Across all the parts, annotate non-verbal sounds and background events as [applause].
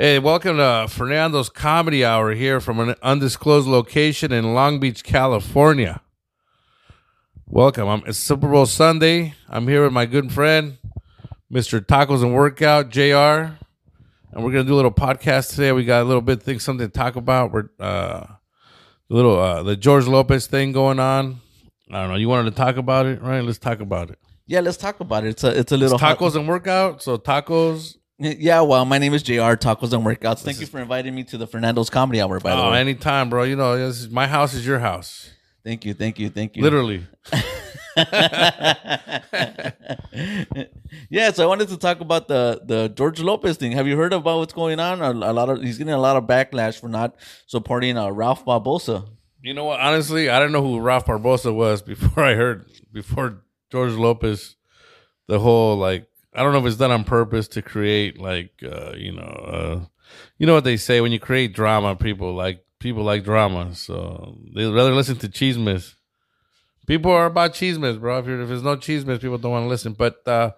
Hey, welcome to Fernando's Comedy Hour here from an undisclosed location in Long Beach, California. Welcome. I'm, it's Super Bowl Sunday. I'm here with my good friend, Mr. Tacos and Workout, JR. And we're going to do a little podcast today. We got a little bit thing, something to talk about. We're uh, a little uh, the George Lopez thing going on. I don't know. You wanted to talk about it, right? Let's talk about it. Yeah, let's talk about it. It's a it's a little It's tacos and workout. So tacos. [laughs] Yeah, well, my name is Jr. Tacos and Workouts. Thank you for inviting me to the Fernando's Comedy Hour. By the Oh, way, anytime, bro. You know, this is, my house is your house. thank you, thank you, thank you. Literally. [laughs] yeah, so I wanted to talk about the the George Lopez thing. Have you heard about what's going on? A, a lot of he's getting a lot of backlash for not supporting uh, Ralph Barbosa. You know what? Honestly, I didn't know who Ralph Barbosa was [laughs] before I heard before George Lopez. The whole like I don't know if it's done on purpose to create like uh, you know uh, you know what they say when you create drama, people like people like drama, so they rather listen to chismes. People are about chismes, bro. If, if there's no chismes, people don't want to listen. But uh,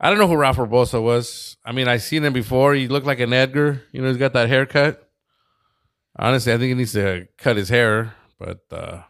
I don't know who Ralph Barbosa was. I mean, I seen him before. He looked like an Edgar. You know, he's got that haircut. Honestly, I think he needs to cut his hair. But uh,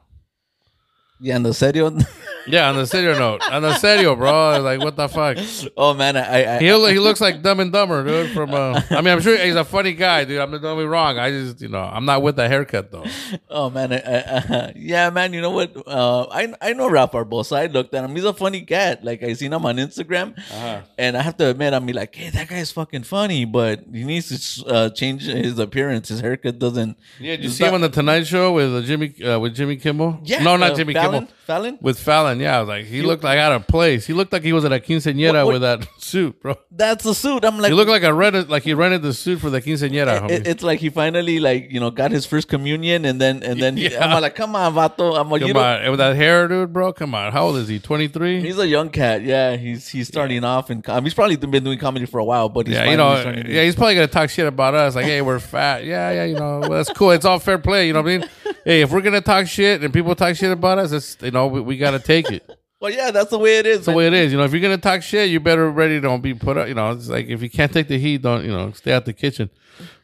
Yeah, and the serio. [laughs] yeah, on the serio note, on the serio, bro, like what the fuck? oh man, I, I, He he looks like Dumb and Dumber, dude. From uh, I mean, I'm sure he's a funny guy, dude. I'm not me wrong. I just you know I'm not with the haircut though. [laughs] Oh man, I, I, [laughs] yeah, man. You know what? Uh, I I know Ralph Barbosa. I looked at him. He's a funny cat. Like I seen him on Instagram, Uh-huh. and I have to admit, I'm like, hey, that guy's fucking funny, but he needs to uh, change his appearance. His haircut doesn't. Yeah, did you see him on the Tonight Show with uh, Jimmy uh, with Jimmy Kimmel? Yeah, no, not uh, Jimmy Fallon? Kimmel. Fallon. With Fallon, yeah, I was like, he looked like out of place. He looked like he was at a quinceañera What- what- with that [laughs] suit, bro. That's the suit. I'm like, He looked like a rented, like he rented the suit for the quinceañera. homie. it- it's like he finally like you know got his first communion, and then and then he- Yeah. I'm like, come on, vato. I'm like, Come on, with that hair, dude, bro. Come on, how old is he? Twenty three. he's a young cat. Yeah, he's he's starting off and com- he's probably been doing comedy for a while, but he's Yeah, you know, yeah, he's probably gonna talk shit about us, like, hey, we're fat. Yeah, yeah, you know, well, that's cool. It's all fair play. You know what I mean? Hey, if we're gonna talk shit and people talk shit about us, it's know, we, we gotta take it. [laughs] Well, yeah, that's the way it is. That's the way it is. You know, if you're gonna talk shit, you better ready to be put up. You know, it's like if you can't take the heat, don't you know, stay out the kitchen.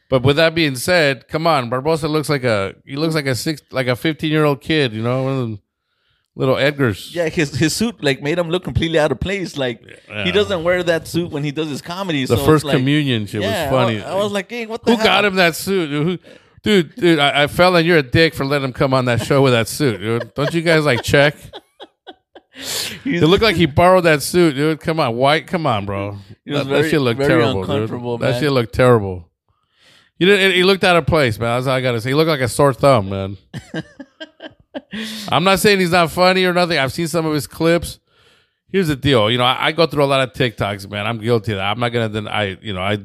But with that being said, come on, Barbosa looks like a he looks like a six like a fifteen year old kid. You know, one of them little Edgars. Yeah, his his suit like made him look completely out of place. Like Yeah. he doesn't wear that suit when he does his comedy. The so first like, communion shit yeah, was funny. I, I was like, hey, what the Who hell? got him that suit? Who, dude, dude I, I felt like you're a dick for letting him come on that show with that suit, dude. Don't you guys like check? It looked like he [laughs] borrowed that suit, dude. Come on, white. Come on, bro. He was That, that shit looked terrible, dude. That shit looked terrible. You didn't. He looked out of place, man. That's all I gotta say. He looked like a sore thumb, man. [laughs] I'm not saying he's not funny or nothing. I've seen some of his clips. Here's the deal. You know, I, I go through a lot of TikToks, man. I'm guilty of that. I'm not gonna deny. You know, I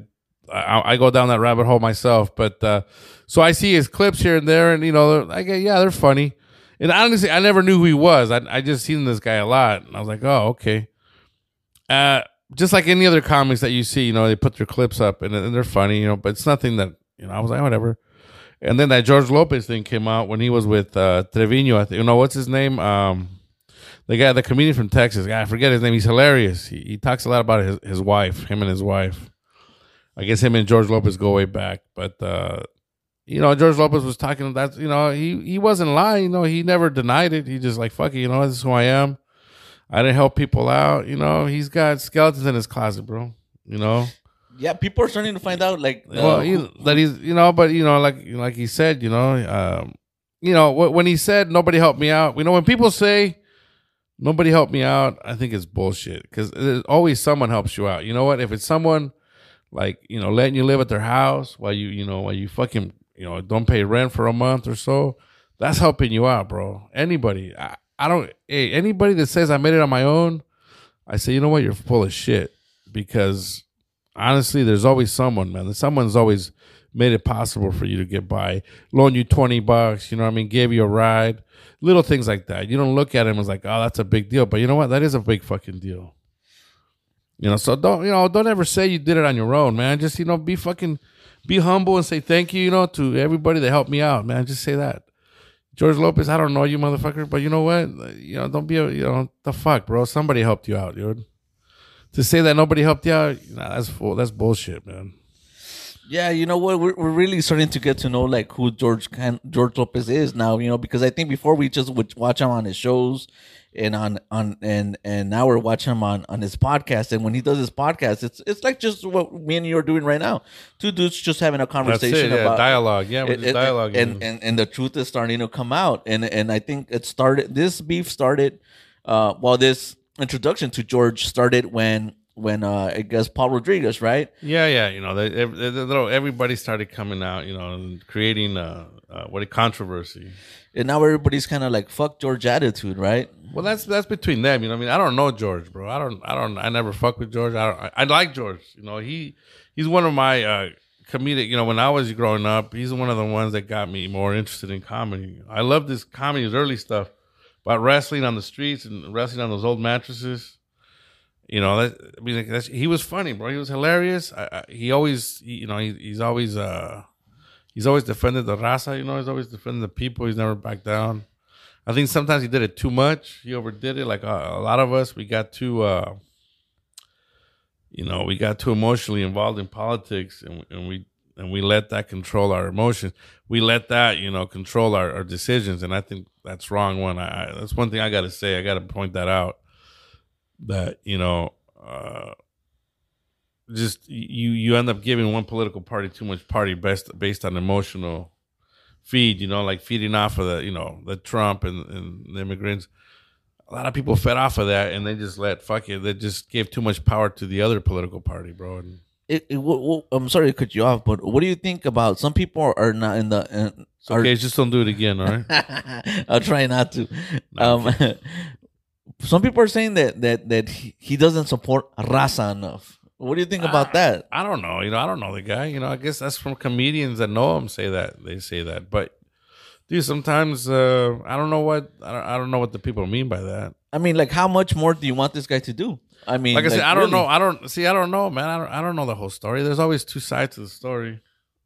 I, I go down that rabbit hole myself. But uh, so I see his clips here and there, and you know, I get yeah, they're funny. And honestly, I never knew who he was. I I just seen this guy a lot, and I was like, oh, okay. Uh, just like any other comics that you see, you know, they put their clips up and, and they're funny, you know, but it's nothing that you know. I was like, whatever. And then that George Lopez thing came out when he was with uh, Trevino. I think you know what's his name. Um, the guy, the comedian from Texas. I forget his name. He's hilarious. He, he talks a lot about his his wife, him and his wife. I guess him and George Lopez go way back, but uh, you know, George Lopez was talking that you know he he wasn't lying. You know, he never denied it. He just like fuck it. You know, this is who I am. I didn't help people out. You know, he's got skeletons in his closet, bro. You know, Yeah, people are starting to find out like uh, well, he, that he's you know, but you know, like like he said, you know, um, you know, when he said nobody helped me out, you know, when people say nobody helped me out, I think it's bullshit because always someone helps you out. You know what? If it's someone like you know letting you live at their house while you you know while you fucking you know don't pay rent for a month or so, that's helping you out, bro. Anybody, I, I don't. Hey, anybody that says I made it on my own, I say you know what, you're full of shit because honestly, there's always someone, man. Someone's always made it possible for you to get by, loan you 20 bucks, you know what I mean? Gave you a ride, little things like that. You don't look at him as like, oh, that's a big deal. But you know what? That is a big fucking deal. You know, so don't, you know, don't ever say you did it on your own, man. Just, you know, be fucking, be humble and say thank you, you know, to everybody that helped me out, man. Just say that. George Lopez, I don't know you, motherfucker, but you know what? You know, don't be a, you know, the fuck, bro. Somebody helped you out, dude. To say that nobody helped you out, nah, that's full. That's bullshit, man. Yeah, you know what? We're, we're really starting to get to know like who George Can- George Lopez is now. You know, because I think before we just would watch him on his shows and on on and and now we're watching him on on his podcast. And when he does his podcast, it's it's like just what me and you are doing right now. Two dudes just having a conversation it. Yeah, about dialogue. Yeah, we're and, just dialogue. and, and and the truth is starting to come out and and i think it started this beef started uh well this introduction to george started when when uh i guess paul rodriguez right Yeah, yeah, you know, they, they, they, everybody started coming out, you know, and creating uh, uh, what a controversy. and now everybody's kind of like fuck george attitude right Well, that's that's between them, you know. I mean, I don't know George, bro. I don't, I don't, I never fuck with George. I don't, I, I like George. You know, he he's one of my uh, comedic. You know, when I was growing up, he's one of the ones that got me more interested in comedy. I love this comedy, his early stuff about wrestling on the streets and wrestling on those old mattresses. You know, that, I mean, like, he was funny, bro. He was hilarious. I, I, he always, he, you know, he, he's always, uh, he's always defended the raza. You know, he's always defended the people. He's never backed down. I think sometimes he did it too much. He overdid it. Like uh, a lot of us, we got too, uh, you know, we got too emotionally involved in politics, and, and we and we let that control our emotions. We let that, you know, control our, our decisions, and I think that's wrong. One, I that's one thing I got to say. I got to point that out. That you know, uh, just you you end up giving one political party too much party based based on emotional feed, you know, like feeding off of the, you know, the Trump and, and the immigrants. A lot of people fed off of that and they just let, fuck it, they just gave too much power to the other political party, bro. And it, it, wh- wh- i'm sorry to cut you off but what do you think about some people are not in the uh, it's okay, just don't do it again, all right? [laughs] I'll try not to. Um, [laughs] some people are saying that that that he, he doesn't support raza enough. What do you think about that? I don't know. You know, I don't know the guy. You know, I guess that's from comedians that know him say that. They say that. But, dude, sometimes uh, I don't know what, I don't, I don't know what the people mean by that. I mean, like, how much more do you want this guy to do? I mean, Like I said, I don't really. know. I don't, see, I don't know, man. I don't, I don't know the whole story. There's always two sides to the story.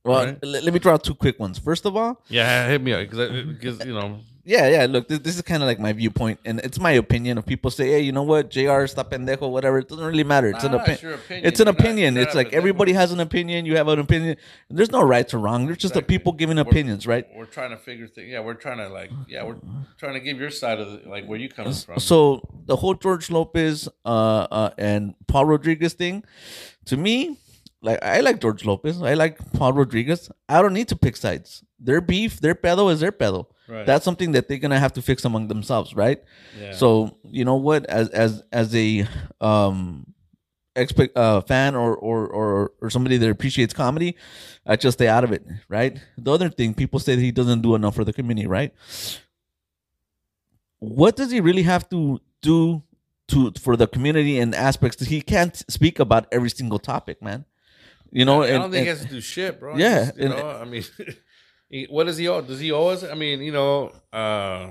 Well, right? let, let me draw out two quick ones. First of all, Yeah, hit me up because, you know, yeah, yeah. Look, this, this is kind of like my viewpoint, and it's my opinion. If people say, "Hey, you know what, Jr. está pendejo," whatever, it doesn't really matter. It's Nah, an it's opinion. It's an You're opinion. It's like everybody has an opinion. You have an opinion. There's no right or wrong. There's just the people giving We're- opinions, right? We're trying to figure things. Yeah, we're trying to like. Yeah, we're trying to give your side of the, like where you coming from. So the whole George Lopez uh, uh, and Paul Rodriguez thing, to me, like I like George Lopez, I like Paul Rodriguez. I don't need to pick sides. Their beef, their pedo is their pedo. Right. That's something that they're gonna have to fix among themselves, right? Yeah. So you know what, as as as a um expect uh fan or or or or somebody that appreciates comedy, I just stay out of it, right? The other thing, people say that he doesn't do enough for the community, right? What does he really have to do to for the community and aspects that he can't speak about every single topic, man? You know, I and, don't think and- he has to do shit, bro. Yeah, Just, you and- know, I mean, [laughs] he, what does he owe? Does he owe us? I mean, you know, uh,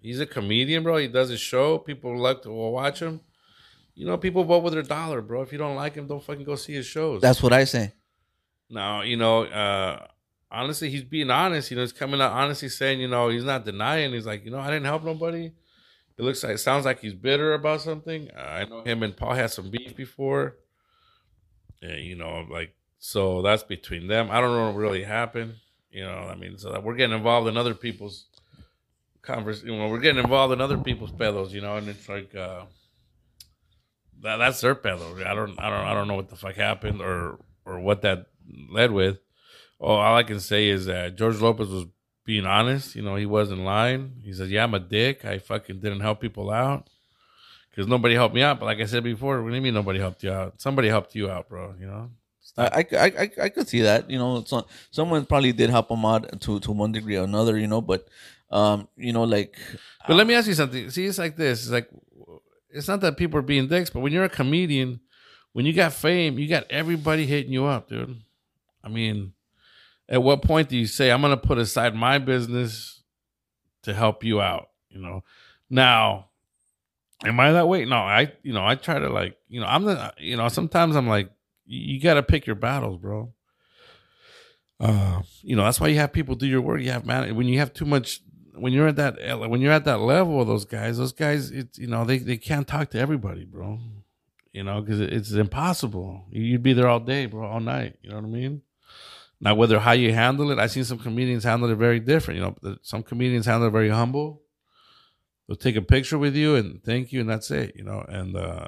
he's a comedian, bro. He does his show. People like to watch him. You know, people vote with their dollar, bro. If you don't like him, don't fucking go see his shows. that's what I say. Now, you know, uh, honestly, he's being honest. You know, he's coming out honestly saying, you know, he's not denying. He's like, you know, I didn't help nobody. It looks like, it sounds like he's bitter about something. Uh, I know him and Paul had some beef before. Yeah, you know, like, so that's between them. I don't know what really happened. You know, I mean, so that we're getting involved in other people's converse. You know, we're getting involved in other people's pedos. You know, and it's like, uh, that that's their pedo. I don't, I don't, I don't know what the fuck happened or or what that led with. Oh, all I can say is that George Lopez was being honest. You know, he wasn't lying. He said, "Yeah, I'm a dick. I fucking didn't help people out because nobody helped me out." But like I said before, what do you mean nobody helped you out? Somebody helped you out, bro. You know. I, I, I, I could see that. You know, so, someone probably did help him out to to one degree or another. You know, but um, you know, like But let me ask you something. See, it's like this. It's like it's not that people are being dicks, but when you're a comedian, when you got fame, you got everybody hitting you up, dude. I mean, at what point do you say I'm going to put aside my business to help you out? You know, now, am I that way? No, I, you know, I try to like, you know, I'm the, you know, sometimes I'm like, you, got to pick your battles, bro. Uh, you know, that's why you have people do your work. You have man when you have too much when you're at that when you're at that level of those guys, those guys, it's you know they they can't talk to everybody, bro. You know, because it's impossible. You'd be there all day, bro, all night. You know what I mean? Now, whether how you handle it, I've seen some comedians handle it very different. You know, some comedians handle it very humble. They'll take a picture with you and thank you, and that's it. You know, and uh,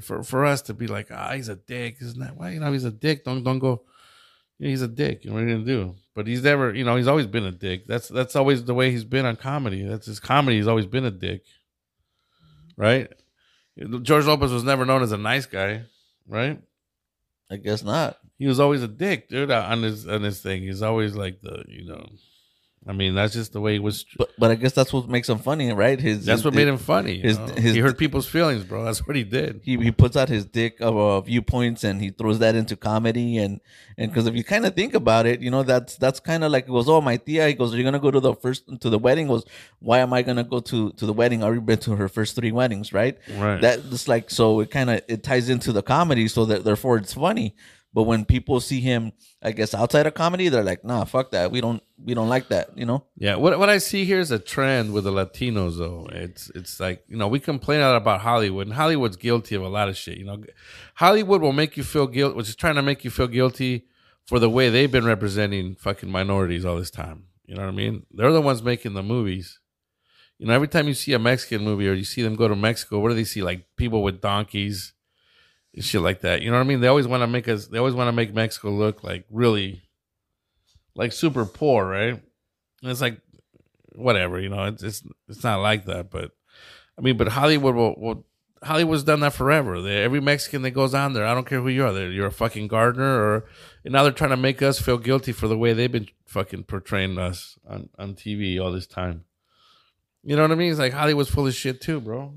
for for us to be like, ah, he's a dick, isn't that why? You know, he's a dick. Don't don't go. He's a dick. You know, what are you gonna do? But he's never, you know, he's always been a dick. That's that's always the way he's been on comedy. That's his comedy. He's always been a dick, right? George Lopez was never known as a nice guy, right? I guess not. He was always a dick, dude. On his on his thing, he's always like the, you know, I mean, that's just the way he was. But but I guess that's what makes him funny, right? His That's his, what made him funny. his- his- he hurt people's feelings, bro. That's what he did. He he puts out his dick of uh, viewpoints and he throws that into comedy and and because if you kind of think about it, you know that's that's kind of like it goes. Oh, my tia. He goes, "Are you gonna go to the first to the wedding?" Goes, "Why am I gonna go to to the wedding? I already been to her first three weddings, right?" Right. That's like so it kind of it ties into the comedy, so that therefore it's funny. But when people see him, I guess outside of comedy, they're like, "Nah, fuck that. We don't we don't like that," you know. Yeah, what what I see here is a trend with the Latinos though. It's it's like you know we complain a lot about Hollywood, and Hollywood's guilty of a lot of shit. You know, Hollywood will make you feel guilt, which is trying to make you feel guilty for the way they've been representing fucking minorities all this time. You know what I mean? They're the ones making the movies. You know, every time you see a Mexican movie or you see them go to Mexico, what do they see? Like people with donkeys, shit like that. You know what I mean? They always want to make us. They always want to make Mexico look like really, like super poor, right? And it's like whatever, you know. It's it's it's not like that, but I mean, but Hollywood will, will Hollywood's done that forever. They, every Mexican that goes on there, I don't care who you are, you're a fucking gardener, or and now they're trying to make us feel guilty for the way they've been fucking portraying us on on TV all this time. You know what I mean? It's like Hollywood's full of shit too, bro.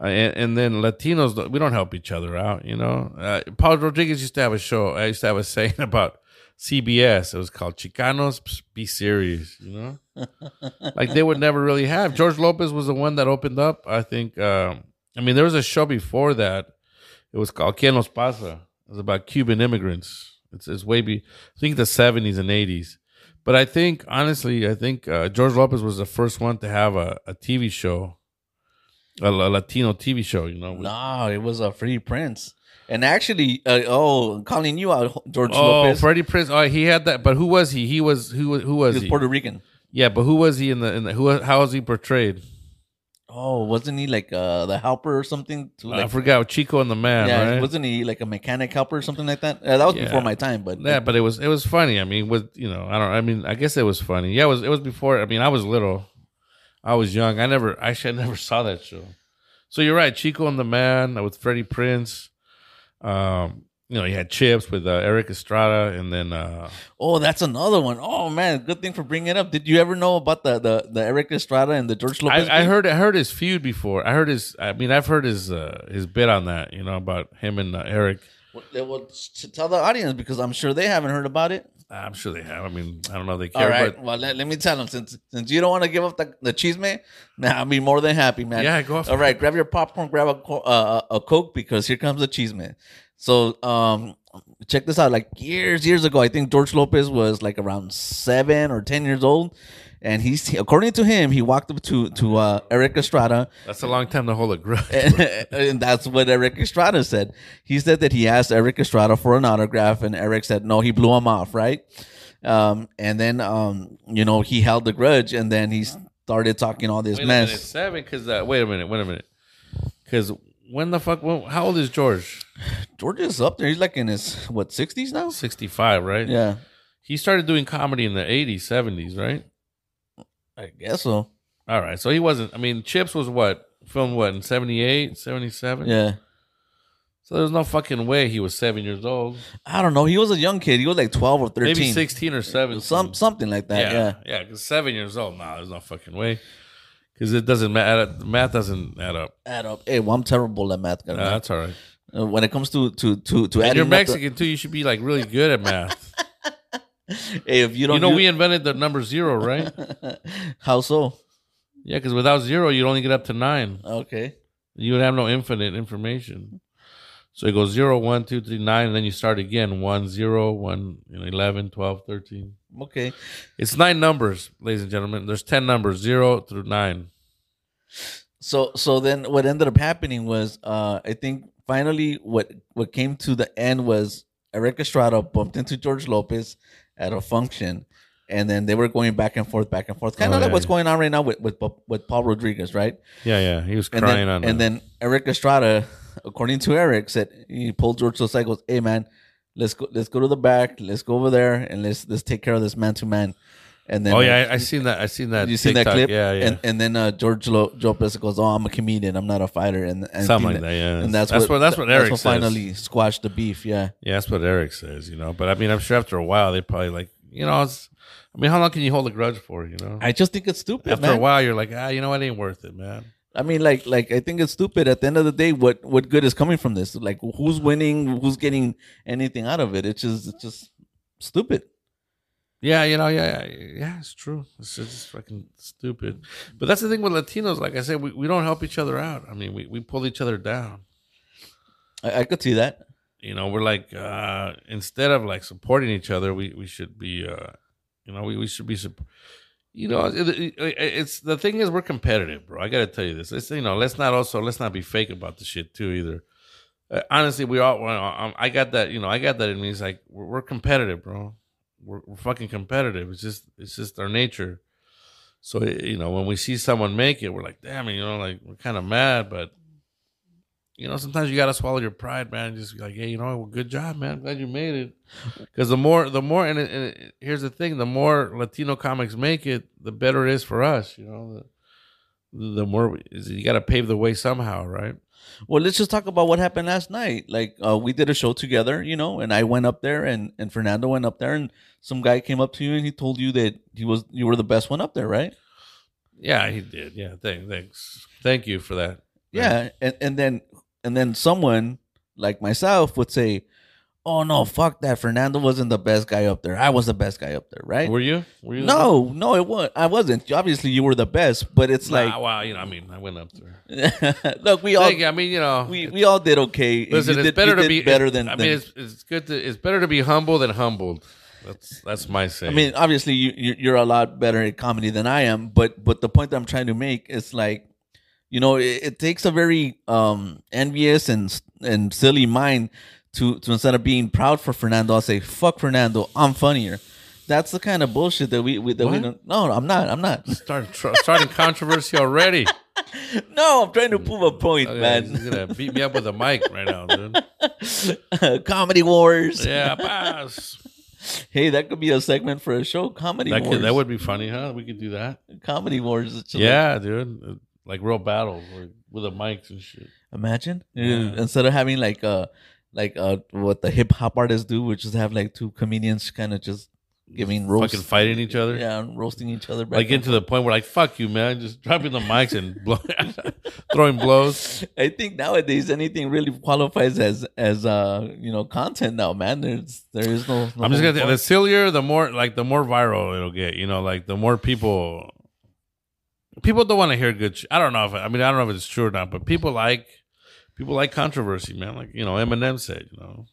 Uh, and, and then Latinos, we don't help each other out. You know, uh, Paul Rodriguez used to have a show. I used to have a [laughs] saying about CBS. It was called Chicanos Be Serious. You know, [laughs] like they would never really have. George Lopez was the one that opened up. I think. Um, I mean, there was a show before that. It was called ¿Quién nos pasa? It was about Cuban immigrants. It's, it's way be. I think the seventies and eighties. But I think honestly, I think uh, George Lopez was the first one to have a, a TV show, a, a Latino TV show. You know, with- No, it was a Free Prince. And actually, uh, oh, calling you out, George Oh, Lopez. Freddie Prinze. Oh, he had that. But who was he? He was who? Who was he was he? Puerto Rican. yeah, but who was he in the? In the who? How was he portrayed? Oh, wasn't he like uh, the helper or something? To I like, forgot. Chico and the Man. yeah, right? wasn't he like a mechanic helper or something like that? Uh, that was Yeah. before my time, but Yeah, but it was it was funny. I mean, with you know, I don't. I mean, I guess it was funny. Yeah, it was. It was before. I mean, I was little. I was young. I never. Actually, I [laughs] never saw that show. So you're right. Chico and the Man with Freddie Prinze. Um, you know, you had Chips with uh, Erik Estrada, and then uh, oh, that's another one. Oh man, good thing for bringing it up. Did you ever know about the the, the Erik Estrada and the George Lopez? I, I heard I heard his feud before. I heard his. I mean, I've heard his uh, his bit on that. You know about him and uh, Erik. Well, well, to tell the audience because I'm sure they haven't heard about it. I'm sure they have. I mean, I don't know if they All care, right. but well, let, let me tell them since since you don't want to give up the the cheese, man. Now I'll be more than happy, man. Yeah, go for All right, grab your popcorn, grab a uh, a coke because here comes the cheese, man. So um, check this out. Like years years ago, I think George Lopez was like around seven or ten years old, and he's according to him, he walked up to to uh, Erik Estrada that's a long time to hold a grudge. [laughs] and, that's what Erik Estrada said. He said that he asked Erik Estrada for an autograph, and Erik said no. He blew him off, right? Um, and then um, you know he held the grudge, and then he started talking all this Wait a minute, mess. seven? Because uh, wait a minute, wait a minute. Because when the fuck? When, how old is George? George is up there. He's like in his what sixties now. Sixty-five, right? Yeah, He started doing comedy in the eighties, seventies, right? I guess so. All right. So he wasn't. I mean, Chips was what filmed what in 78, 77? Yeah, So there's no fucking way he was seven years old. I don't know. He was a young kid. He was like twelve or thirteen, Maybe sixteen or seven. some something like that. yeah, Yeah. yeah. Because seven years old, nah, there's no fucking way. Because it doesn't matter. Math doesn't add up. Add up. Hey, well, I'm terrible at math. Nah, that's all right. Uh, when it comes to to to to And adding you're up the- Mexican too. You should be like really good at math. [laughs] [laughs] hey, if you don't, you know, use- we invented the number zero, right? [laughs] how so? Yeah, because without zero, you'd only get up to nine. Okay. You would have no infinite information. So it goes zero, one, two, three, nine, and then you start again. One, zero, one, you know, 11, 12, 13. Okay. It's nine numbers, ladies and gentlemen. There's 10 numbers, zero through nine. So so then what ended up happening was uh I think finally what what came to the end was Erik Estrada bumped into George Lopez at a function, and then they were going back and forth, back and forth, kind of Oh, like yeah, what's yeah. going on right now with with with Paul Rodriguez, right? Yeah, yeah. He was And crying then, on. and the- then Erik Estrada, according to Erik, said he pulled George to the side, goes, "Hey man, let's go, let's go to the back, let's go over there, and let's let's take care of this man to man." And then oh uh, yeah, I, I seen that. I seen that. you seen that clip? Yeah, yeah. And and then uh, George Lo- Lopez goes, "Oh, I'm a comedian. I'm not a fighter." And, and Something like think that, yeah. And that's, That's what, what- that's what Erik That's says. what finally squashed the beef. Yeah. yeah, that's what Erik says. You know, but I mean, I'm sure after a while they probably like, you know, it's. I mean, how long can you hold a grudge for? You know, I just think it's stupid, after man. a while, you're like, ah, you know what, ain't worth it, man. I mean, like, like I think it's stupid. At the end of the day, what what good is coming from this? Like, who's winning? Who's getting anything out of it? It's just, it's just stupid. Yeah, you know, yeah, yeah, yeah, it's true. It's just fucking stupid. But that's the thing with Latinos. Like I said, we, we don't help each other out. I mean, we, we pull each other down. I, I could see that. You know, we're like uh instead of like supporting each other, we we should be uh you know, we, we should be sup- you know, it, it, it's the thing is we're competitive, bro. I got to tell you this. It's you know, let's not also let's not be fake about the shit too either. Uh, honestly, we all um, I got that, you know, I got that in me. It's like we're, we're competitive, bro. We're, we're fucking competitive. It's just it's just our nature. So you know, when we see someone make it, we're like, damn, you know, like we're kind of mad, but you know, sometimes you gotta swallow your pride, man. Just like, hey, you know, well, good job, man. Glad you made it. [laughs] Because the more, the more, and, it, and it, here's the thing: the more Latino comics make it, the better it is for us. You know, the, the more is you got to pave the way somehow, right? Well, let's just talk about what happened last night. Like, uh, we did a show together, you know, and I went up there, and and Fernando went up there, and some guy came up to you and he told you that he was you were the best one up there, right? Yeah, he did. Yeah, thank, thanks, thank you for that. Yeah, and and then and then someone like myself would say, "Oh no, fuck that! Fernando wasn't the best guy up there. I was the best guy up there, right?" Were you? Were you? no, no, it was. I wasn't. Obviously, you were the best, but it's Nah, like, wow. You know, I mean, I went up there. [laughs] look, we all you. I mean, you know, we, we all did okay. Listen, it's better to be better than. I mean, it's it's good to it's better to be humble than humbled. That's that's my saying. I mean, obviously, you you- you're a lot better at comedy than I am. But but the point that I'm trying to make is like, you know, it, it takes a very um envious and and silly mind to to instead of being proud for Fernando, I'll say, "Fuck Fernando, I'm funnier." That's the kind of bullshit that we, we that we What? don't. No, I'm not. I'm not. [laughs] start tr- starting controversy already. [laughs] No, I'm trying to prove a point, Okay, man. He's gonna beat me up with a mic right now, dude. [laughs] comedy wars. Yeah, pass. Hey, that could be a segment for a show. Comedy That wars. could that would be funny, huh? We could do that. comedy wars. Yeah, dude. Like real battles like, with the mics and shit. Imagine Yeah. instead of having like uh like uh what the hip hop artists do, which is have like two comedians kind of just giving roast, Fucking fighting each other. yeah, roasting each other. Back Like getting to the point where like fuck you, man, just dropping the mics and [laughs] blow, [laughs] throwing blows. I think nowadays anything really qualifies as as uh you know content now, man. There's there is no. no I'm just gonna say, the sillier, the more like the more viral it'll get. You know, like the more people people don't want to hear good. Sh- I don't know if I mean I don't know if it's true or not, but people like people like controversy, man. Like you know, Eminem said, you know,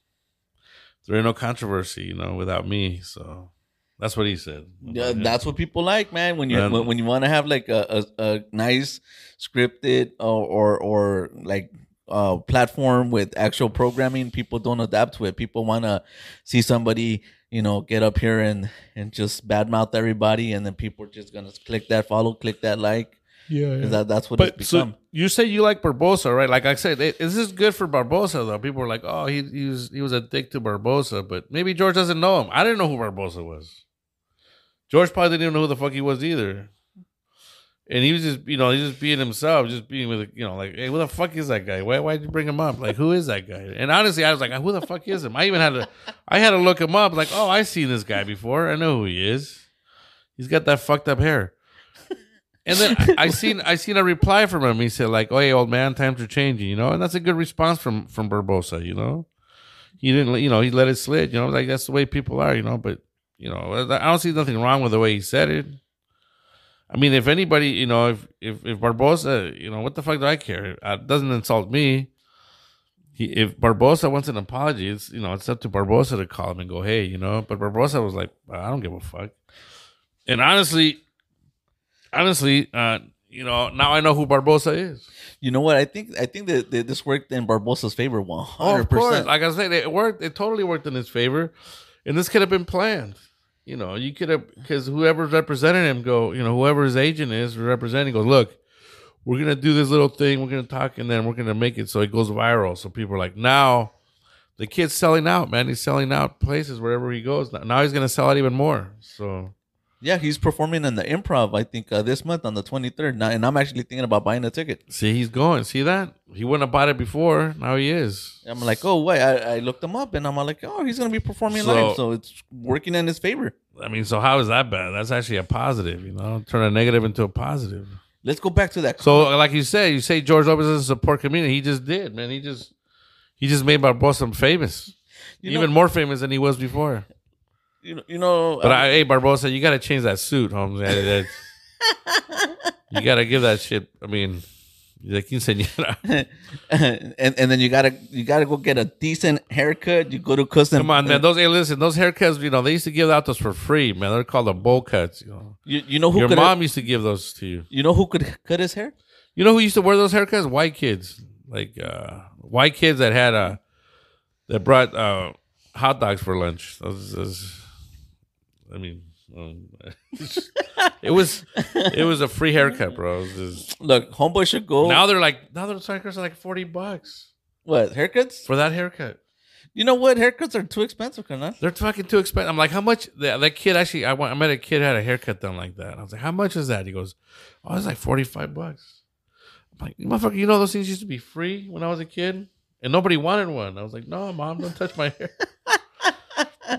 there ain't no controversy, you know, without me. So that's what he said. Yeah, that's what people like, man. When you Man. when, when you want to have like a, a, a nice scripted or or, or like uh platform with actual programming, people don't adapt to it. People want to see somebody you know get up here and and just badmouth everybody, and then people are just gonna click that follow, click that like. Yeah, That, that's what But it's so become. You say you like Barbosa, right? Like I said, it- this is good for Barbosa though. People are like, "Oh, he, he was he was a dick to Barbosa," but maybe George doesn't know him. I didn't know who Barbosa was. George probably didn't even know who the fuck he was either. And he was just, you know, he's just being himself, just being with, you know, like, hey, who the fuck is that guy? Why, why'd you bring him up? Like, who is that guy? And honestly, I was like, who the fuck is him? I even had to, I had to look him up. Like, oh, I seen this guy before. I know who he is. He's got that fucked up hair. And then I, [laughs] I seen I seen a reply from him. He said like, "Oh, hey, old man, times are changing," you know, and that's a good response from from Barbosa. You know, he didn't, you know, he let it slid. You know, like that's the way people are. You know, but you know, I don't see nothing wrong with the way he said it. I mean, if anybody, you know, if if if Barbosa, you know, what the fuck do I care? Uh, It doesn't insult me. He, if Barbosa wants an apology, it's you know, it's up to Barbosa to call him and go, hey, you know. But Barbosa was like, I don't give a fuck. And honestly, honestly, uh, you know, now I know who Barbosa is. You know what? I think I think that, that this worked in Barbosa's favor one hundred of course. percent. Like I said, it worked. It totally worked in his favor, and this could have been planned. You know, you could have because whoever's representing him go, you know, whoever his agent is representing goes, look, we're gonna do this little thing, we're gonna talk, and then we're gonna make it so it goes viral. So people are like, now the kid's selling out, man. He's selling out places wherever he goes. Now- Now he's gonna sell out even more. So Yeah, he's performing in the improv. I think uh, this month on the twenty third, and I'm actually thinking about buying a ticket. see, he's going. See that he wouldn't have bought it before. Now he is. I'm like, oh wait, I, I looked him up, and I'm like, oh, he's gonna be performing So- live, so it's working in his favor. I mean, so how is that bad? That's actually a positive. You know, turn a negative into a positive. Let's go back to that. So, like you said, you say George Lopez doesn't support community. He just did, man. He just he just made Barbosa famous, You know- even more famous than he was before. You know, you know, But I, hey, Barbosa, you got to change that suit, Holmes. That- that- [laughs] you got to give that shit. I mean, la quinceañera. [laughs] and and then you gotta you gotta go get a decent haircut. You go to custom. Come on, man. Those hey, listen, those haircuts. You know, they used to give out those for free, man. They're called the bowl cuts. You know, You, you know who your could mom used to give those to you. you know who could cut his hair? You know who used to wear those haircuts? White kids, like uh, white kids that had uh, that brought uh, hot dogs for lunch. Those, those, I mean, um, [laughs] it was it was a free haircut, bro. Just- Look, homeboy should go. now they're like now their haircuts are like forty bucks what haircuts? for that haircut. You know what? Haircuts are too expensive, carnal. They're fucking too expensive. I'm like, how much? That, that kid actually, I, went, I met a kid had a haircut done like that. I was like, how much is that? He goes, oh, it's like 45 bucks. I'm like, motherfucker, you know those things used to be free when I was a kid? And nobody wanted one. I was like, no, mom, don't touch my hair. [laughs]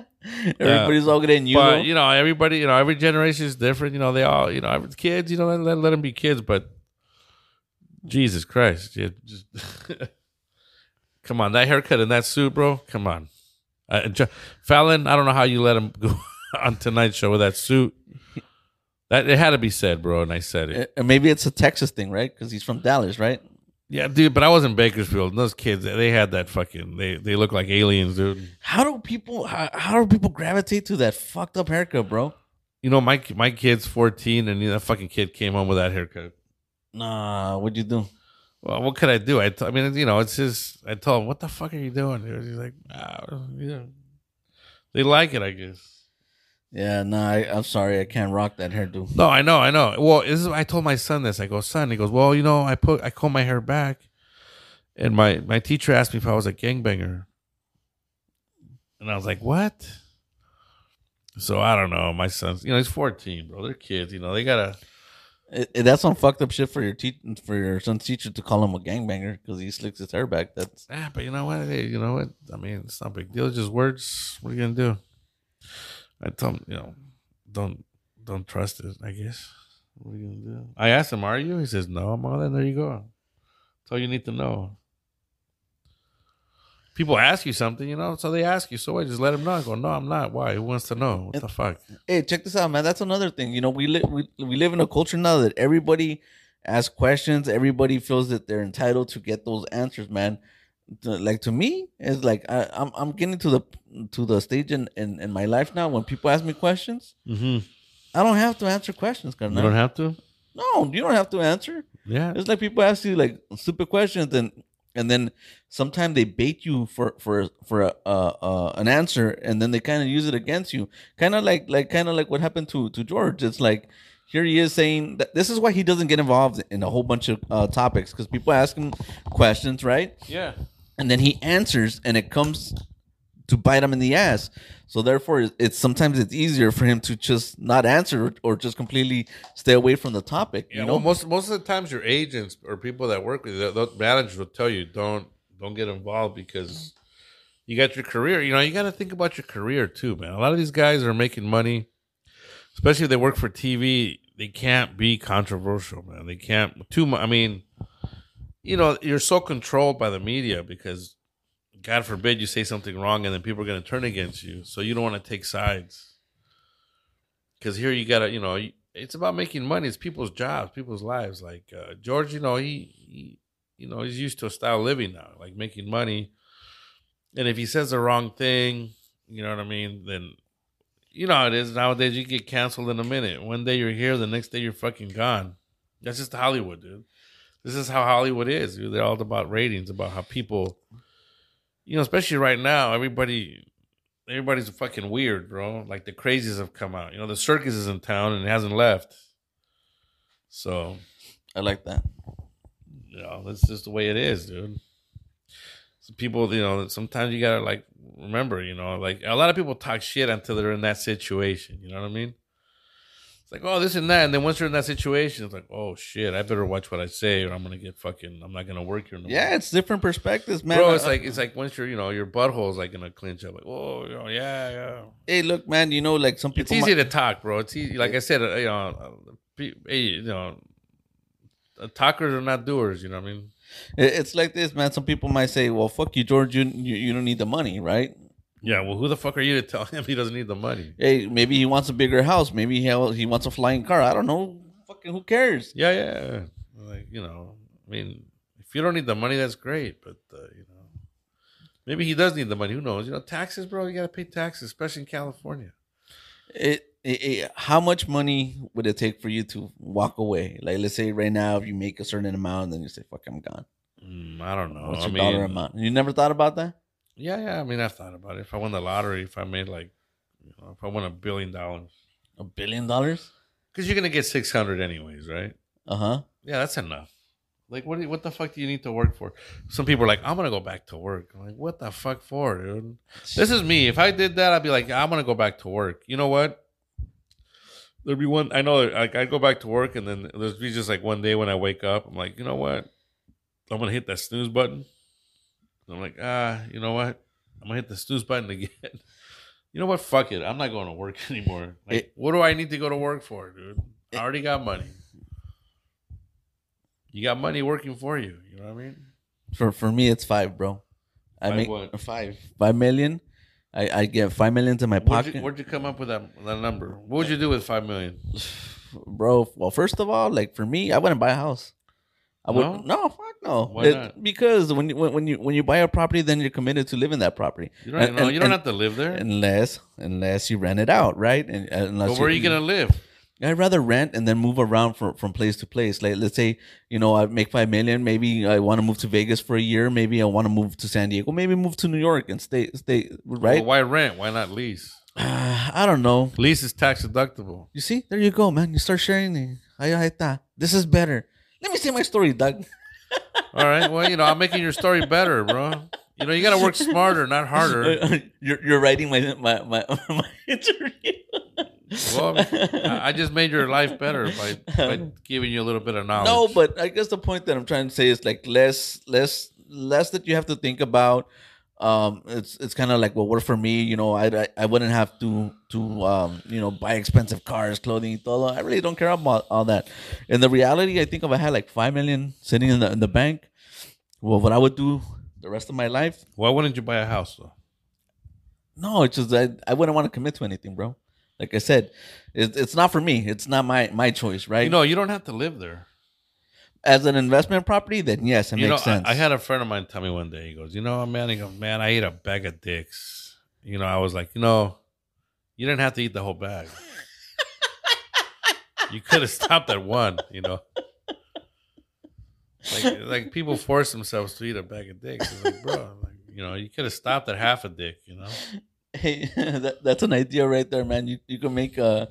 [laughs] Everybody's all you. but, you know, everybody, you know, every generation is different. You know, they all, you know, every- kids, you know, let, let, let them be kids. But Jesus Christ. Yeah, just [laughs] Come on, that haircut and that suit, bro. Come on. Uh, Jo- Fallon, I don't know how you let him go [laughs] on tonight's show with that suit. That it had to be said, bro, and I said it. Uh, maybe it's a Texas thing, right? Because he's from Dallas, right? Yeah, dude, but I was in Bakersfield. And those kids, they had that fucking. They they look like aliens, dude. How do people how, how do people gravitate to that fucked up haircut, bro? You know, my my kid's fourteen, and that fucking kid came home with that haircut. Nah, what'd you do? Well, what could I do? I, t- I mean, you know, it's just. I told him, "What the fuck are you doing?" dude?" He's like, ah, know, they like it, I guess. Yeah, nah, I, I'm sorry, I can't rock that hairdo. No, I know, I know. Well, this is, I told my son this. I go, son. He goes, well, you know, I put I comb my hair back, and my my teacher asked me if I was a gangbanger, and I was like, what? So I don't know. My son's, you know, he's fourteen, bro. They're kids, you know. They gotta. It, it- that's some fucked up shit for your te- for your son's teacher to call him a gangbanger because he slicks his hair back. That's Ah, but you know what? Hey, you know what? I mean, it's not a big deal. It's just words. What are you gonna do? I told him, you know, don't don't trust it. I guess. What are you gonna do? I asked him, "Are you?" He says, "No." I'm all then. There you go. That's all you need to know. People ask you something, you know, so they ask you. So I just let them know. I go, "No, I'm not." Why? Who wants to know? What the fuck? hey, check this out, man. That's another thing. You know, we live we, we live in a culture now that everybody asks questions. Everybody feels that they're entitled to get those answers, man. To- Like to me, it's like I, I'm I'm getting to the to the stage in, in, in my life now when people ask me questions, Mm-hmm. I don't have to answer questions, You don't have to. No, you don't have to answer. Yeah. It's like people ask you like stupid questions, and and then sometimes they bait you for for for a, uh, uh, an answer, and then they kind of use it against you. Kind of like like kind of like what happened to to George. It's like here he is saying that this is why he doesn't get involved in a whole bunch of uh, topics because people ask him questions, right? Yeah. And then he answers and it comes to bite him in the ass so therefore it's- sometimes it's easier for him to just not answer or just completely stay away from the topic Yeah, you know well, most most of the times your agents or people that work with you, the, the managers will tell you don't don't get involved because you got your career. You know, you got to think about your career too, man. A lot of these guys are making money, especially if they work for TV. They can't be controversial, man. They can't too much. I mean, you know, you're so controlled by the media because, God forbid, you say something wrong and then people are going to turn against you. So you don't want to take sides. Because here you gotta you know it's about making money. It's people's jobs people's lives. Like uh, george you know he, he you know he's used to a style of living now like making money. And if he says the wrong thing you know what i mean then you know how it is nowadays. You get canceled in a minute. One day you're here the next day you're fucking gone. That's just Hollywood, dude. This is how Hollywood is. They're all about ratings, about how people, you know, especially right now, everybody, everybody's fucking weird, bro. Like the crazies have come out. You know, the circus is in town and it hasn't left. So, I like that. you know, that's just the way it is, dude. So people, you know, sometimes you gotta like remember, you know, like a lot of people talk shit until they're in that situation. You know what I mean? It's like, oh, this and that, and then once you're in that situation, it's like, oh shit, I better watch what I say, or I'm gonna get fucking, I'm not gonna work here no more. Yeah, it's different perspectives, man. bro. It's like it's like once you're, you know, your butthole's like gonna clinch up, like, oh, you know, yeah, yeah. hey, look, man. You know, like some people. It's easy might- to talk, bro. It's easy. Like I said, uh, you know, uh, hey, you know, uh, talkers are not doers. You know what I mean? It's like this, man. Some people might say, "Well, fuck you, George. You you, you don't need the money, right?" Yeah. Well, who the fuck are you to tell [laughs] him he doesn't need the money? Hey, maybe he wants a bigger house. Maybe he ha- he wants a flying car. I don't know. Fucking who cares? Yeah, yeah. Like you know, I mean, if you don't need the money, that's great. But uh, you know, maybe he does need the money. Who knows? You know, taxes, bro. You gotta pay taxes, especially in California. It, it, it- how much money would it take for you to walk away? Like, let's say right now, if you make a certain amount, then you say, "Fuck, I'm gone." Mm, I don't know. What's I your mean, dollar amount? You never thought about that? Yeah, yeah. I mean, I've thought about it. If I won the lottery, if I made like, you know, if I won a billion dollars, A billion dollars? because you're gonna get six hundred anyways, right? Uh huh. Yeah, that's enough. Like, what? Do you, what the fuck do you need to work for? Some people are like, I'm gonna go back to work. I'm like, what the fuck for, dude? This is me. If I did that, I'd be like, I'm gonna go back to work. You know what? There'd be one. I know. Like, I'd go back to work, and then there'd be just like one day when I wake up, I'm like, you know what? I'm gonna hit that snooze button. I'm like, ah, you know what? I'm gonna hit the snooze button again. [laughs] you know what? Fuck it. I'm not going to work [laughs] anymore. Like, It- what do I need to go to work for, dude? I already got money. You got money working for you. You know what I mean? For for me, it's five, bro. I Five make what? five five million. I I get five millions in my Where'd pocket, you, where'd you come up with that, that number? What would you do with five million? [sighs] bro. Well, first of all, like for me, I wouldn't buy a house. I would No? no, fuck no. Why It- not? Because when you when, when you when you buy a property, then you're committed to live in that property. You don't, And- know, and- you don't have to live there. unless unless you rent it out, right? And uh, unless but where are you gonna live? I'd rather rent and then move around from, from place to place. Like let's say, you know, I make five million. Maybe I want to move to Vegas for a year. Maybe I want to move to San Diego. Maybe move to New York and stay stay right. Well, why rent? Why not lease? [sighs] I don't know. Lease is tax deductible. You see, there you go, man. You start sharing ahí está. This is better. Let me see my story, Doug. [laughs] All right. Well, you know, I'm making your story better, bro. You know, you got to work smarter, not harder. [laughs] Uh, you're you're writing my my my, [laughs] my interview. Well, I I just made your life better by, by um, giving you a little bit of knowledge. No, but I guess the point that I'm trying to say is like less, less, less that you have to think about. Um, it's it's kind of like what worked for me. You know, I, I I wouldn't have to to um you know buy expensive cars, clothing, todo. I really don't care about all that. In the reality, I think if I had like five million sitting in the in the bank, well, what I would do the rest of my life, why wouldn't you buy a house though? no, it's just I I wouldn't want to commit to anything, bro. Like I said, it's it's not for me. It's not my my choice, right? You know, you don't have to live there. As an investment property, then yes, it you makes I, sense. I had a friend of mine tell me one day. He goes, "You know, man, he goes, man, I ate a bag of dicks." You know, I was like, you know, you didn't have to eat the whole bag. you could have stopped at one. You know, like like people force themselves to eat a bag of dicks. It's like, bro, like, you know, you could have stopped at half a dick. You know, [laughs] Hey, [laughs] that, that's an idea right there, man. You you can make uh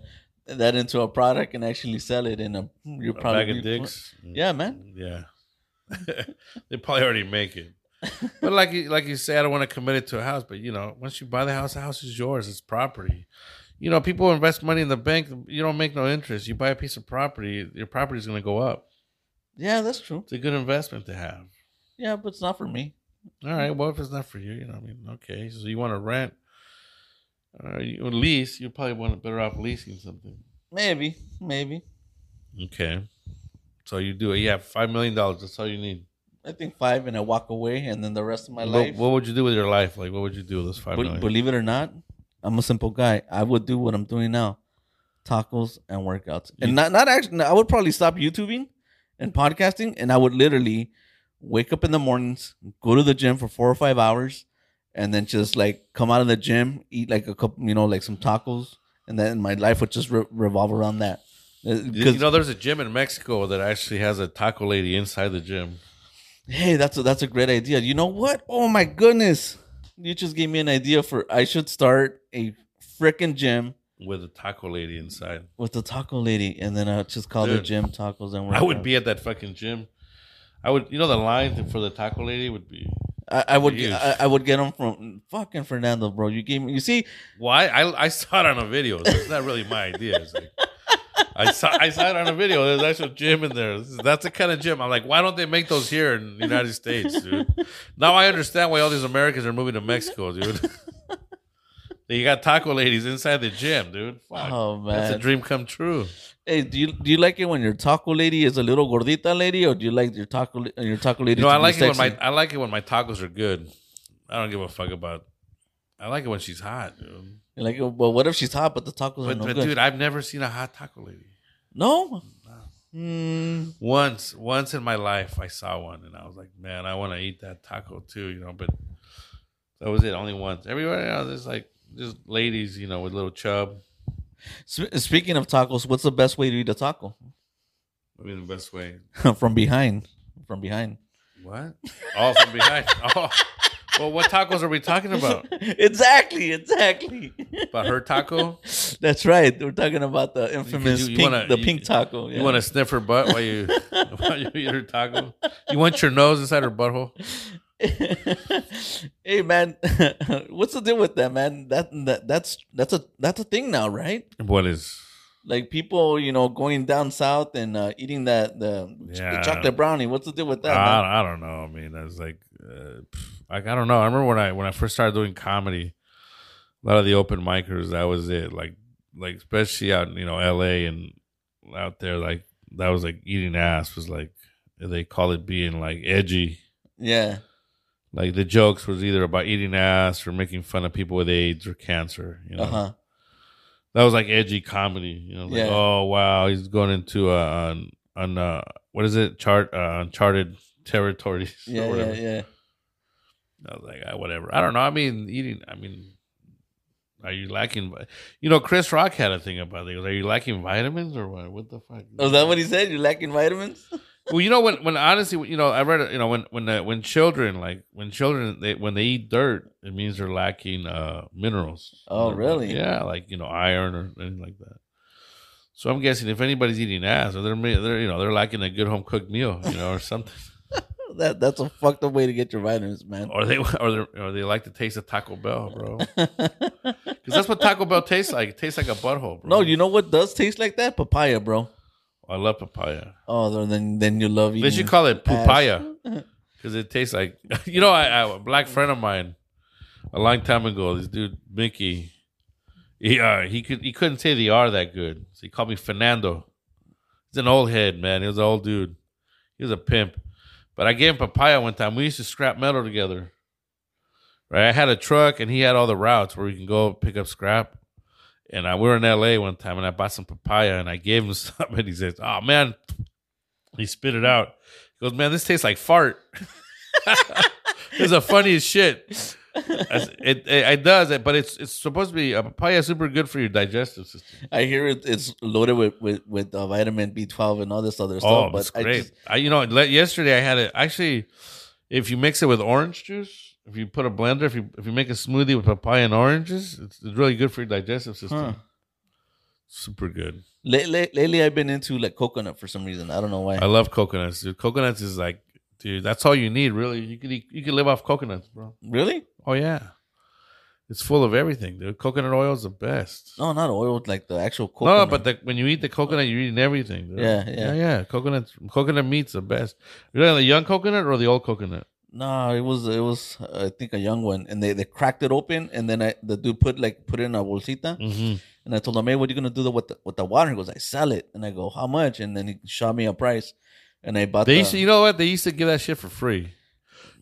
that into a product and actually sell it in a your product. bag of dicks. Yeah, man. Yeah, [laughs] they probably already make it. But like you, like you say, I don't want to commit it to a house. But you know, once you buy the house, the house is yours. It's property. You know, people invest money in the bank. You don't make no interest. You buy a piece of property, your property is going to go up. Yeah, that's true. It's a good investment to have. Yeah, but it's not for me. All right. Well, if it's not for you, you know, I mean, okay. So you want to rent, uh, you lease? You probably want better off leasing something. Maybe, maybe. Okay. So you do it. You have five million dollars. That's all you need. I think five, and I walk away, and then the rest of my What, life. what would you do with your life? Like, what would you do with those five Be- million? believe it or not, I'm a simple guy. I would do what I'm doing now: tacos and workouts, and You- not not actually. I would probably stop YouTubing and podcasting, and I would literally wake up in the mornings, go to the gym for four or five hours, and then just like come out of the gym, eat like a couple, you know, like some tacos, and then my life would just re- revolve around that. Uh, You 'cause- know, there's a gym in Mexico that actually has a taco lady inside the gym. hey, that's a, that's a great idea. You know what? Oh my goodness, you just gave me an idea for I should start a freaking gym with a taco lady inside. with the taco lady, and then I just call the gym tacos. And I would be at that fucking gym. I would, you know, the line for the taco lady would be. I, I would Huge. I, I would get them from fucking Fernando, bro. You gave me. You see, Why? I I saw it on a video. So it's not really my idea. Like, I saw I saw it on a video. There's actual gym in there. That's the kind of gym. I'm like, why don't they make those here in the United States, dude? Now I understand why all these Americans are moving to Mexico, dude. [laughs] you got taco ladies inside the gym, dude. Fuck. oh man, That's a dream come true. Hey, do you do you like it when your taco lady is a little gordita lady, or do you like your taco your taco lady? No, I like it when my I like it when my tacos are good. I don't give a fuck about. I like it when she's hot, dude. You're like, well, what if she's hot but the tacos are But, no but good? dude, I've never seen a hot taco lady. no. Hmm. Once, once in my life, I saw one, and I was like, man, I want to eat that taco too, you know. But that was it, only once. Everywhere else, there's like just ladies, you know, with little chub. Sp- speaking of tacos, what's the best way to eat a taco? I mean, the best way. [laughs] From behind. From behind. What? Oh, from behind. [laughs] Oh, well, what tacos are we talking about? [laughs] exactly, exactly. About her taco? That's right. We're talking about the infamous you pink, wanna- the you- pink taco. You want to sniff her butt while you while you eat her taco? You want your nose inside her butthole? [laughs] hey man, [laughs] what's the deal with that, man? That, that that's that's a that's a thing now, right? What is? Like people, you know, going down south and uh, eating that the, Yeah. the chocolate brownie. What's the deal with that? man? I, I don't know. I mean, I was like, uh, like I don't know. I remember when I when I first started doing comedy, a lot of the open micers. That was it. Like like especially out in, you know L.A. and out there, like that was like eating ass was like they call it being like edgy. Yeah. Like the jokes was either about eating ass or making fun of people with AIDS or cancer. You know, Uh huh. that was like edgy comedy. You know, like Yeah. oh wow, he's going into uh, on on uh, what is it chart uh, uncharted territories. [laughs] or Yeah, yeah, whatever. yeah. I was like, ah, whatever. I don't know. I mean, eating. I mean, are you lacking? You know, Chris Rock had a thing about it. He goes, Are you lacking vitamins or what? What the fuck? Oh, that what he said? You're lacking vitamins? [laughs] well, you know, when when honestly, you know, I read. You know, when when uh, when children like when children they when they eat dirt, it means they're lacking uh minerals. Oh, really? Yeah, like you know, iron or anything like that. So I'm guessing if anybody's eating ass, or they're they're you know they're lacking a good home cooked meal, you know, or something. [laughs] that that's a fucked up way to get your vitamins, man. or they or they or they like to taste of Taco Bell, bro. [laughs] Because that's what Taco Bell tastes like. It tastes like a butthole, bro. no, you know what does taste like that? Papaya, bro. I love papaya. Oh, then then you love eating. They should call it papaya because [laughs] it tastes like [laughs] you know. I, I a black friend of mine a long time ago. This dude Mickey, he uh, he could he couldn't say the R that good, so he called me Fernando. He's an old head, man. He was an old dude. He was a pimp. But I gave him papaya one time. We used to scrap metal together. Right, I had a truck and he had all the routes where we can go pick up scrap. And I, we were in LA one time and I bought some papaya and I gave him [laughs] some and he says, "Oh man," he spit it out. He goes, "Man, this tastes like fart." [laughs] it's the funniest shit. It, it it does, but it's it's supposed to be a papaya super good for your digestive system. I hear it, it's loaded with with, with uh, vitamin B12 and all this other Oh, stuff. it's But I great. just, I, you know, yesterday I had it. Actually, if you mix it with orange juice, if you put a blender, if you if you make a smoothie with papaya and oranges, it's, it's really good for your digestive system. Huh. Super good. lately, lately, I've been into like coconut for some reason. I don't know why. I love coconuts. Dude. Coconuts is like, dude, that's all you need, really. You could eat, you could live off coconuts, bro. really? Oh yeah, it's full of everything, dude. Coconut oil is the best. No, not oil. Like the actual coconut. No, but the, when you eat the coconut, you're eating everything. Dude. Yeah, yeah. yeah, yeah. Coconut, coconut meat's the best. You like the young coconut or the old coconut? No, it was it was I think a young one, and they, they cracked it open, and then I, the dude put like put it in a bolsita, Mm-hmm. and I told him, "Hey, what are you gonna do with the, with the water?" He goes, "I sell it," and I go, "How much?" And then he shot me a price, and I bought. They the, used to, you know what? They used to give that shit for free.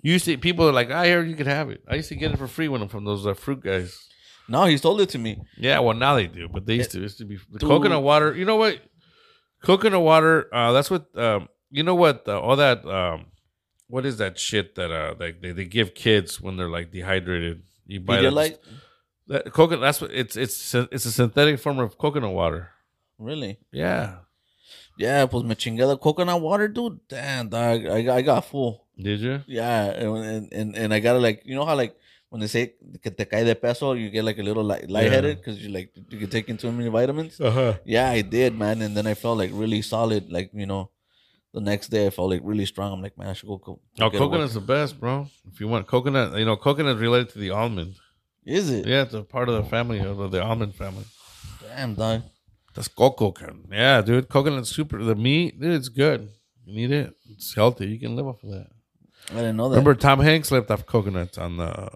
You used to, people are like, I hear you could have it. I used to get it for free when I'm from those uh, fruit guys. no, he sold it to me. Yeah, well now they do, but they used to. It used to be the Dude. coconut water. You know what? Coconut water. Uh, that's what. Um, you know what? Uh, all that. Um, what is that shit that uh like they they give kids when they're like dehydrated? You buy that, Pedialyte? that coconut. That's what it's it's it's a synthetic form of coconut water. Really? Yeah, Yeah, pues me chingué the coconut water, dude. Damn, dog. I, I got full. Did you? Yeah, and, and and I gotta like you know how like when they say que te cae de peso, you get like a little light, lightheaded because you like you take in too many vitamins. Uh huh. Yeah, I did, man, and then I felt like really solid. Like you know, the next day I felt like really strong. I'm like, man, I should go. go Oh, coconut's the best, bro. If you want coconut, you know, coconut is related to the almond. Is it? Yeah, it's a part of the family of the almond family. Damn, dog. That's coco. Yeah, dude. Coconut's super. The meat, dude, it's good. You need it. It's healthy. You can live off of that. I didn't know that. Remember, Tom Hanks lived off coconuts on the.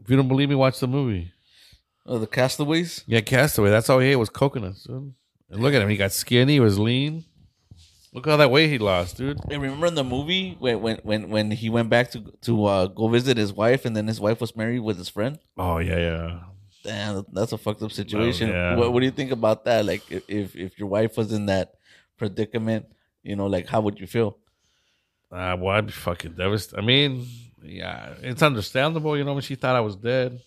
If you don't believe me, watch the movie. oh, the Castaways. Yeah, Castaway. That's all he ate was coconuts, dude. And look at him. He got skinny. He was lean. Look at all that weight he lost, dude. And remember in the movie when when when when he went back to to uh, go visit his wife, and then his wife was married with his friend. Oh yeah, yeah. Damn, that's a fucked up situation. yeah. What, what do you think about that? Like, if- if if your wife was in that predicament, you know, like how would you feel? Uh, well, I'd be fucking devastated. I mean, yeah, it's understandable, you know, when she thought I was dead.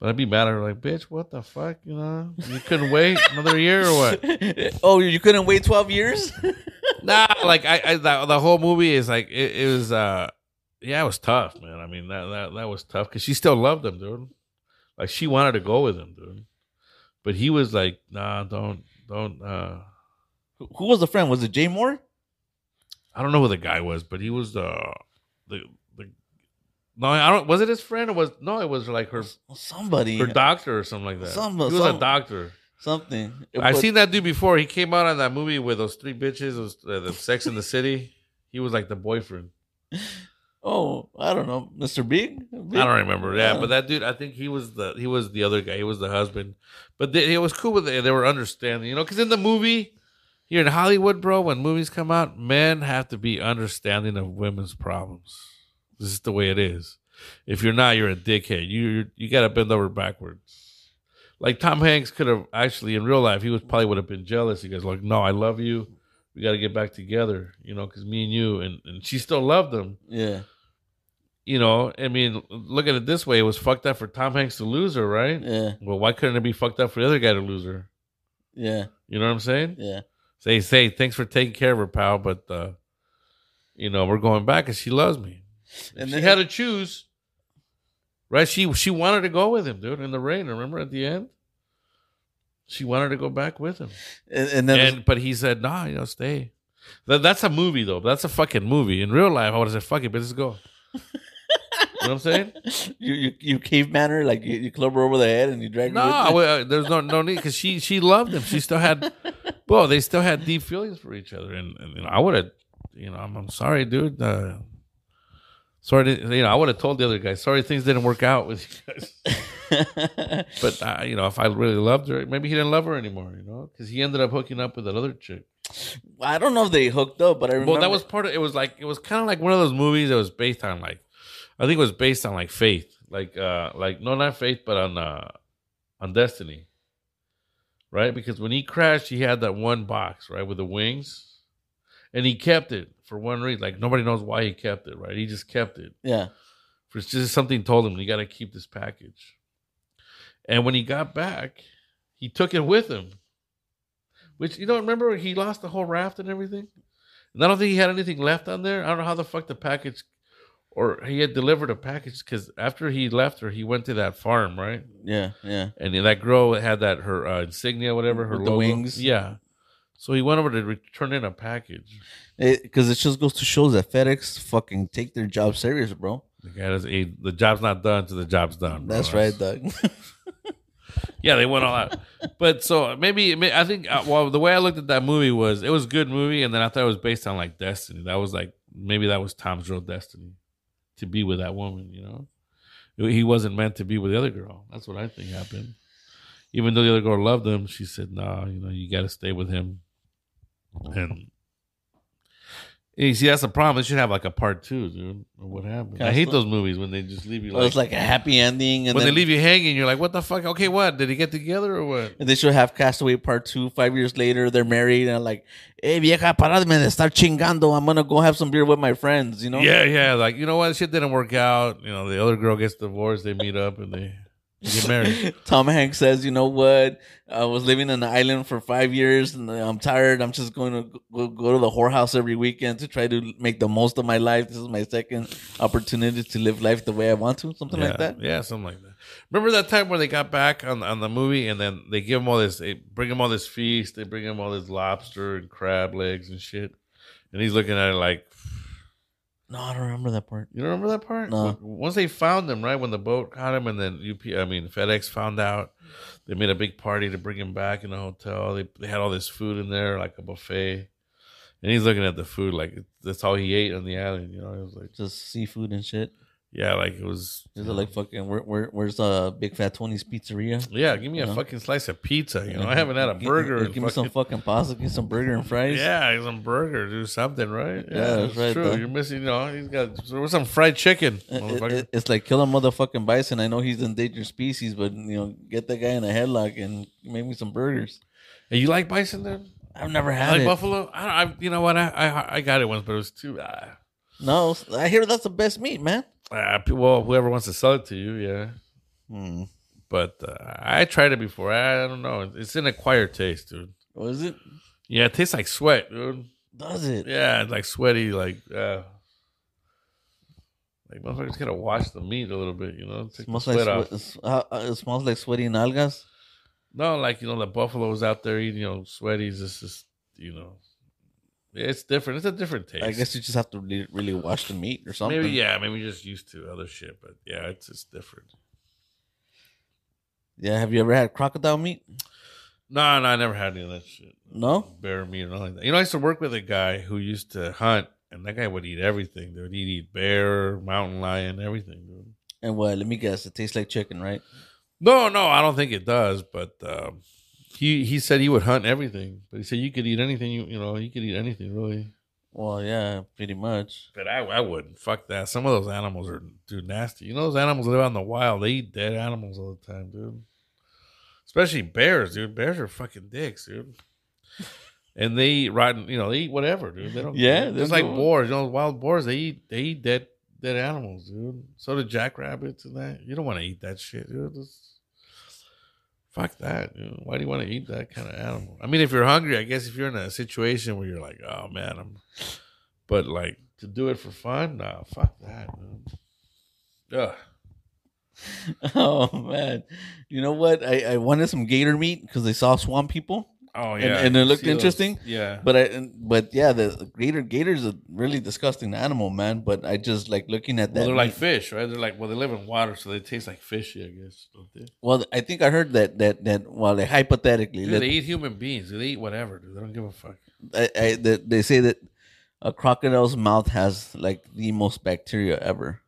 But I'd be mad at her, like, bitch, what the fuck, you know? You couldn't wait another year or what? [laughs] oh, you couldn't wait twelve years? [laughs] nah, like, I, I the, the whole movie is like, it, it was, uh, yeah, it was tough, man. I mean, that that, that was tough because she still loved him, dude. Like, she wanted to go with him, dude. But he was like, nah, don't, don't, uh, Who was the friend? Was it Jay Mohr? I don't know who the guy was, but he was the, the, the, no, I don't, was it his friend or was, no, it was like her, Somebody. her doctor or something like that. Some- he was some- a doctor. something. I But- seen that dude before. He came out on that movie with those three bitches, those, uh, the Sex in the City. He was like the boyfriend. [laughs] Oh, I don't know, Mr. Big. I don't remember. Yeah, but that dude, I think he was the he was the other guy. He was the husband. But they, it was cool with it. They were understanding, you know, because in the movie here in Hollywood, bro, when movies come out, men have to be understanding of women's problems. This is the way it is. If you're not, you're a dickhead. You you, got to bend over backwards. Like Tom Hanks could have actually in real life, he was probably would have been jealous. He goes like, "No, I love you. We got to get back together." You know, because me and you, and and she still loved him Yeah. you know, I mean, look at it this way: it was fucked up for Tom Hanks to lose her, right? Yeah. Well, why couldn't it be fucked up for the other guy to lose her? Yeah. You know what I'm saying? Yeah. Say, say, thanks for taking care of her, pal, but uh, you know, we're going back, and she loves me. And she then- had to choose, right? She she wanted to go with him, dude, in the rain. Remember at the end, she wanted to go back with him, And, and then and but he said, "Nah, you know, stay." That, that's a movie, though. That's a fucking movie. In real life, I would have said, "Fuck it, but let's go." [laughs] you know what I'm saying? you you you caveman her like you, you club her over the head and you drag No, her. I with you? would- uh, there's no no need because she she loved him. She still had, well, they still had deep feelings for each other, and, and you know, I would have, you know, I'm, I'm sorry, dude. Uh, sorry, you know, I would have told the other guy, sorry, things didn't work out with you guys. [laughs] But uh, you know, if I really loved her, maybe he didn't love her anymore. You know, because he ended up hooking up with that other chick. I don't know if they hooked up, but I remember Well, that was part of it. Was like it was kind of like one of those movies that was based on like, I think it was based on like faith, like uh, like no, not faith, but on uh, on destiny, right? Because when he crashed, he had that one box, right, with the wings, and he kept it for one reason. Like nobody knows why he kept it, right? He just kept it. yeah. For just something told him you got to keep this package. And when he got back, he took it with him. Which you don't remember he lost the whole raft and everything? And I don't think he had anything left on there. I don't know how the fuck the package or he had delivered a package because after he left her, he went to that farm, right? Yeah, yeah. And that girl had that her uh, insignia, whatever, her With logo. wings? Yeah. So he went over to return in a package. Because it, just goes to show that FedEx fucking take their job serious, bro. The guy does the job's not done till the job's done. bro. That's right, Doug. [laughs] Yeah, they went all out. But so maybe I think uh, well the way I looked at that movie was it was a good movie, and then I thought it was based on like destiny. That was like maybe that was Tom's real destiny to be with that woman. You know, he wasn't meant to be with the other girl. That's what I think happened. Even though the other girl loved him, she said, "Nah, you know, you got to stay with him." And you see, that's the problem. They should have like a part two, dude. What happened? I hate those movies when they just leave you like, it's like a happy ending, and when then they leave you hanging. You're like, what the fuck? Okay, what did he get together or what? and they should have Castaway Part Two. Five years later, they're married, and like, hey vieja, paradme de estar chingando. I'm gonna go have some beer with my friends. You know? Yeah, yeah. Like, you know what? Shit didn't work out. You know, the other girl gets divorced. They meet up and they Get married. [laughs] Tom Hanks says, "You know what? I was living on the island for five years, and I'm tired. I'm just going to go, go to the whorehouse every weekend to try to make the most of my life. This is my second opportunity to live life the way I want to. Something yeah, like that. Yeah, something like that. Remember that time where they got back on on the movie, and then they give him all this, they bring him all this feast, they bring him all this lobster and crab legs and shit, and he's looking at it like, No, I don't remember that part. you don't remember that part? No. Once they found him, right when the boat caught him, and then UP, I mean FedEx found out, they made a big party to bring him back in the hotel. They they had all this food in there, like a buffet, and he's looking at the food like that's all he ate on the island. You know, it was like, Just seafood and shit. Yeah, like it was. Is it like fucking? Where, where where's uh Big Fat Tony's Pizzeria? Yeah, give me a know? fucking slice of pizza. You know, I haven't had a Give- burger. Give, give me some fucking- pasta. Give me some burger and fries. [laughs] Yeah, some burger, do something, right? Yeah, that's right, True. though. You're missing. You know, he's got there was some fried chicken. It- it- it's like kill a motherfucking bison. I know he's endangered species, but you know, get that guy in a headlock and make me some burgers. hey, you like bison then? I've never had like it. buffalo. I, don't, I, you know what? I, I, I got it once, but it was too. Uh, No, I hear that's the best meat, man. Uh, well, whoever wants to sell it to you, yeah. Hmm. But uh, I tried it before. I, I don't know. It's an acquired taste, dude. What is it? Yeah, it tastes like sweat, dude. Does it? Yeah, it's like sweaty, like uh, like motherfuckers gotta wash the meat a little bit, you know. Take smells like sweat sweat, uh, uh, it smells like sweaty nalgas. No, like you know, the buffaloes out there eating, you know, sweaties. It's just, you know, it's different. It's a different taste. I guess you just have to really, really wash the meat or something. maybe yeah, maybe just used to other shit, but yeah, it's just different. Yeah. Have you ever had crocodile meat? No, no, I never had any of that shit. No. Bear meat or nothing like that. You know, I used to work with a guy who used to hunt, and that guy would eat everything. Dude, he'd eat bear, mountain lion, everything, dude. And what? Let me guess. It tastes like chicken, right? No, no, I don't think it does. But um, he he said he would hunt everything, but he said you could eat anything. You you know, you could eat anything really. Well, yeah, pretty much. But I, I wouldn't. Fuck that. Some of those animals are dude nasty. You know those animals live out in the wild. They eat dead animals all the time, dude. Especially bears, dude. Bears are fucking dicks, dude. [laughs] And they eat rotten. You know, they eat whatever, dude. They don't. Yeah, just like boars. You know, wild boars. They eat. They eat dead dead animals, dude. So do jackrabbits and that. You don't want to eat that shit, dude. Just- fuck that. Dude. Why do you want to eat that kind of animal? I mean, if you're hungry, I guess if you're in a situation where you're like, oh man, I'm but like to do it for fun, nah, fuck that. Ugh. [laughs] Oh man, you know what? I, I wanted some gator meat because I saw swamp people, Oh And- yeah, and it looked interesting? Yeah, but I but yeah, the gator gator's a really disgusting animal, man. But I just like looking at that. well, they're like fish, right? They're like well, they live in water, so they taste like fishy, I guess. Don't they? well, I think I heard that that that well, they hypothetically, Dude, let- they eat human beings. They eat whatever, dude. They don't give a fuck. I, I, that they say that a crocodile's mouth has like the most bacteria ever.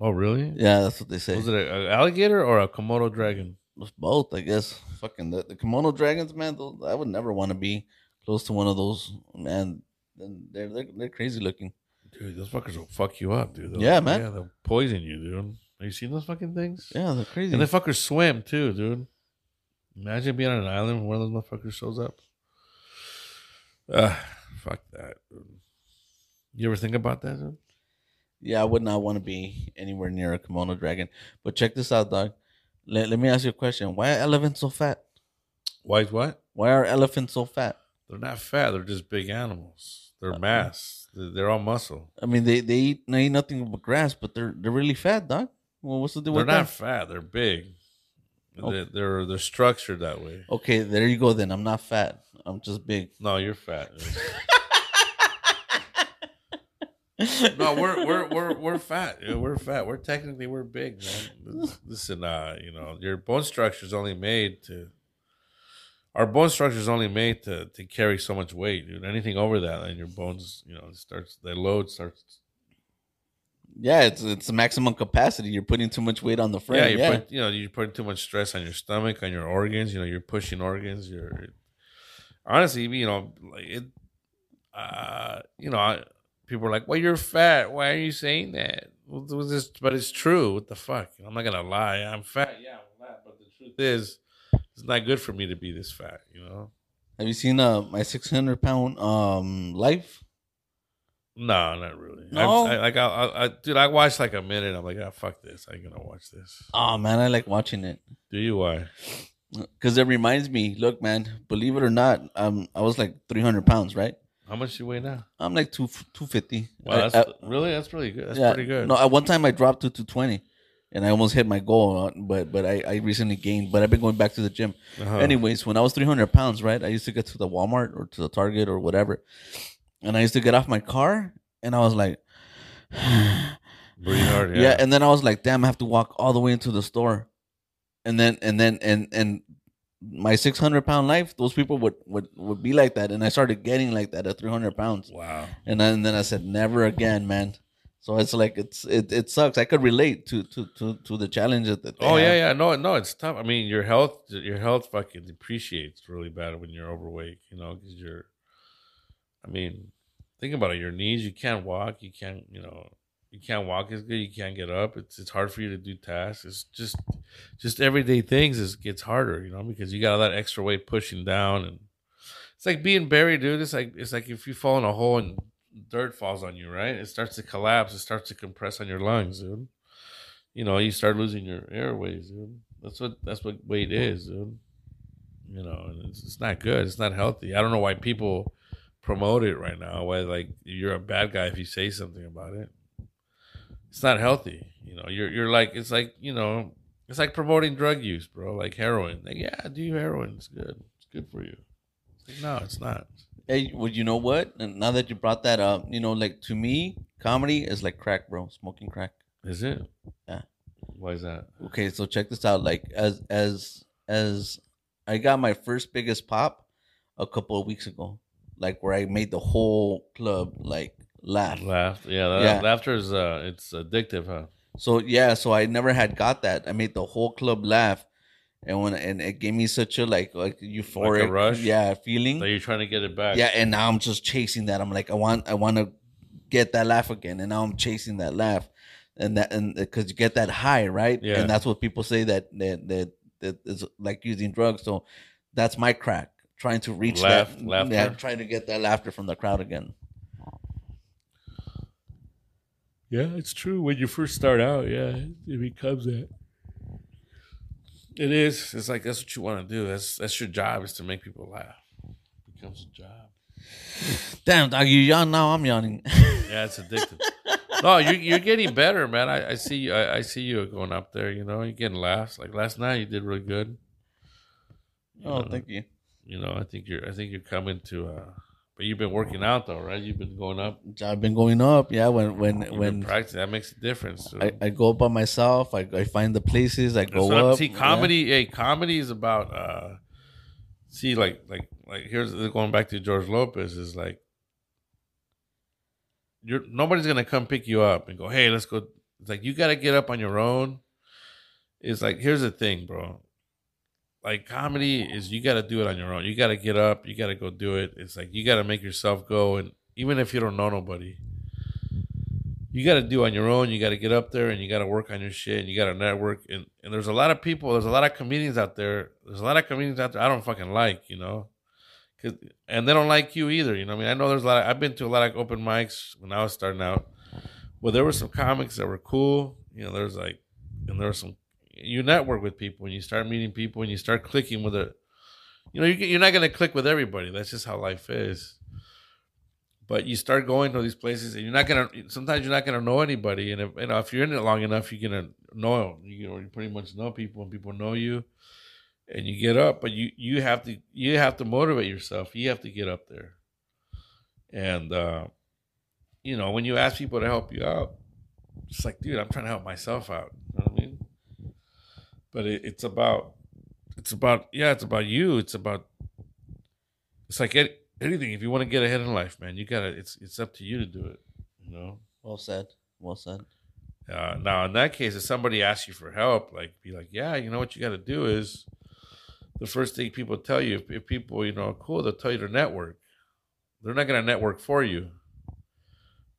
Oh really? Yeah, that's what they say. Was it an alligator or a Komodo dragon? It's both, I guess. Fucking the, the kimono dragons, man. Those, I would never want to be close to one of those, man. They're they're, they're crazy looking. Dude, those fuckers will fuck you up, dude. They'll- Yeah, man. Yeah, they'll poison you, dude. Have you seen those fucking things? Yeah, they're crazy. And the fuckers swim too, dude. Imagine being on an island when one of those motherfuckers shows up. Ah, fuck that. Dude. You ever think about that? Dude? yeah, I would not want to be anywhere near a kimono dragon. But check this out, dog. Let, let me ask you a question. Why are elephants so fat? Why? What? Why are elephants so fat? They're not fat. They're just big animals. They're uh, mass. They're, they're all muscle. I mean, they, they eat they eat nothing but grass, but they're they're really fat, dog. Well, what's the deal They're with not that? fat. They're big. Okay. They're, they're they're structured that way. Okay, there you go. Then I'm not fat. I'm just big. No, you're fat. [laughs] [laughs] no, we're we're we're we're fat. We're fat. We're technically we're big, man. Listen, uh, you know, your bone structure is only made to. Our bone structure is only made to to carry so much weight, dude. Anything over that, and your bones, you know, starts the load starts. Yeah, it's it's the maximum capacity. You're putting too much weight on the frame. yeah, Yeah, you put you know you're putting too much stress on your stomach, on your organs. You know, you're pushing organs. You're honestly, you know, like it. Uh, you know, I, people are like, "Well, you're fat. Why are you saying that?" Well, was just, but it's true. What the fuck? I'm not gonna lie. I'm fat. Yeah, I'm fat. But the truth is, it's not good for me to be this fat. You know. Have you seen uh my 600 pound um life? No, not really. No? I, I, like I, I, I, dude, I watched like a minute. I'm like, ah, fuck this. I ain't gonna watch this. Oh man, I like watching it Do you? Why? because it reminds me. Look, man, believe it or not, um, I was like three hundred pounds, right? How much you weigh now? I'm like two two fifty. Wow, that's really that's really good. That's pretty good. No, at one time I dropped to two twenty, and I almost hit my goal. uh, But but I, I recently gained. But I've been going back to the gym. Uh-huh. Anyways, when I was three hundred pounds, right, I used to get to the Walmart or to the Target or whatever, and I used to get off my car, and I was like, [sighs] Breathe hard. yeah. Yeah. and then I was like, damn, I have to walk all the way into the store, and then and then and and my six hundred pound life, those people would would would be like that, and I started getting like that at three hundred pounds. wow. And then, and then I said, never again, man. So it's like it's it, it sucks. I could relate to to to, to the challenges that. Oh yeah, have. yeah. No, no, it's tough. I mean, your health, your health fucking depreciates really bad when you're overweight. You know, because you're. I mean, think about it. Your knees, you can't walk. You can't, you know, you can't walk as good. You can't get up. It's it's hard for you to do tasks. It's just, just everyday things. Is gets harder. You know, because you got all that extra weight pushing down, and it's like being buried, dude. It's like it's like if you fall in a hole and dirt falls on you, right? It starts to collapse. It starts to compress on your lungs, dude you know, you start losing your airways, dude. That's what that's what weight is, dude. You know, and it's, it's not good. It's not healthy. I don't know why people promote it right now. Why like you're a bad guy if you say something about it. It's not healthy. You know, you're you're like it's like you know it's like promoting drug use, bro. Like heroin. Like yeah, do you heroin. It's good. It's good for you. It's like, no, it's not. Hey, well, you know what? And now that you brought that up, you know, like to me, comedy is like crack, bro. Smoking crack. Is it? Yeah. Why is that? Okay, so check this out. Like as as as I got my first biggest pop a couple of weeks ago, like where I made the whole club like laugh. Laugh. Yeah, that, Yeah. laughter is uh, it's addictive, huh? So yeah, so I never had got that. I made the whole club laugh, and when and it gave me such a like like euphoric rush? yeah, feeling. So you're trying to get it back. yeah, and now I'm just chasing that. I'm like, I want I want to get that laugh again, and now I'm chasing that laugh, and that and because you get that high, right? Yeah. And that's what people say that that that that is like using drugs. So that's my crack, trying to reach Laugh- that, laughter? yeah, trying to get that laughter from the crowd again. Yeah, it's true. When you first start out, yeah, it becomes that. It is. It's like that's what you want to do. That's that's your job is to make people laugh. It becomes a job. Damn, dog, you yawn now. I'm yawning. [laughs] Yeah, it's addictive. no, you're you're getting better, man. I, I see you. I, I see you going up there. You know, you're getting laughs. Like last night, you did really good. You oh, know, thank you. You know, I think you're. I think you're coming to. uh But you've been working out though, right? You've been going up. I've been going up. Yeah, when when You've when practicing. That makes a difference. I, I go up by myself. I, I find the places. I go I'm- up. See, yeah. comedy. Hey, comedy is about. uh See, like, like, like. Here's going back to George Lopez. Is like, you're nobody's gonna come pick you up and go, "Hey, let's go." It's like you got to get up on your own. It's like here's the thing, bro. Like comedy is you got to do it on your own. You got to get up. You got to go do it. It's like you got to make yourself go, and even if you don't know nobody, you got to do on your own. You got to get up there and you got to work on your shit and you got to network. And, and there's a lot of people, there's a lot of comedians out there. There's a lot of comedians out there I don't fucking like, you know? Cause, and they don't like you either. You know I mean? I know there's a lot of, I've been to a lot of open mics when I was starting out. Well, there were some comics that were cool. You know, there's like, and there were some, you network with people and you start meeting people and you start clicking with it. You know, you, you're not going to click with everybody. That's just how life is. But you start going to these places and you're not gonna sometimes you're not gonna know anybody and if you know if you're in it long enough you're gonna know you know you pretty much know people and people know you and you get up. But you you have to you have to motivate yourself. You have to get up there. And uh you know when you ask people to help you out it's like dude i'm trying to help myself out. You know what i mean but it, it's about it's about yeah it's about you. It's about it's like any, anything. If you want to get ahead in life man you gotta it's it's up to you to do it you know? Well said. Well said. uh, now in that case if somebody asks you for help like be like yeah you know what you got to do is the first thing people tell you if, if people you know are cool they'll tell you to network. They're not going to network for you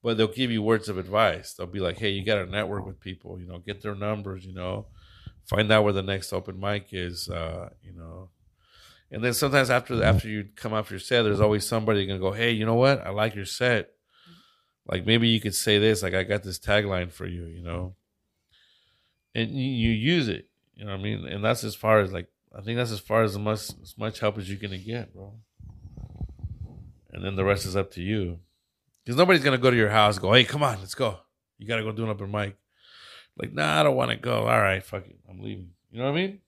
but they'll give you words of advice. They'll be like hey you got to network with people you know get their numbers you know find out where the next open mic is uh, you know. And then sometimes after after you come off your set there's always somebody gonna go hey you know what? I like your set. Like maybe you could say this, like I got this tagline for you, you know, and you, you use it, you know what I mean, and that's as far as like I think that's as far as much as much help as you're gonna get, bro. And then the rest is up to you, because nobody's gonna go to your house and go, hey, come on, let's go. You gotta go do an open mic. Like, nah, I don't want to go. All right, fuck it, I'm leaving. You know what I mean?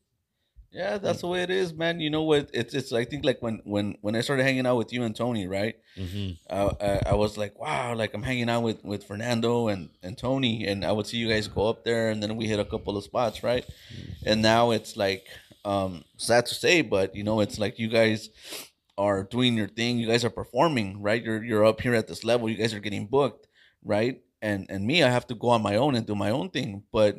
Yeah, that's the way it is, man. You know what? It's it's. I think like when when when I started hanging out with you and Tony, right? Mm-hmm. Uh, I, I was like, wow, like I'm hanging out with with Fernando and and Tony, and I would see you guys go up there, and then we hit a couple of spots, right? And now it's like, um, sad to say, but you know, it's like you guys are doing your thing. You guys are performing, right? You're you're up here at this level. You guys are getting booked, right? And and me, I have to go on my own and do my own thing, but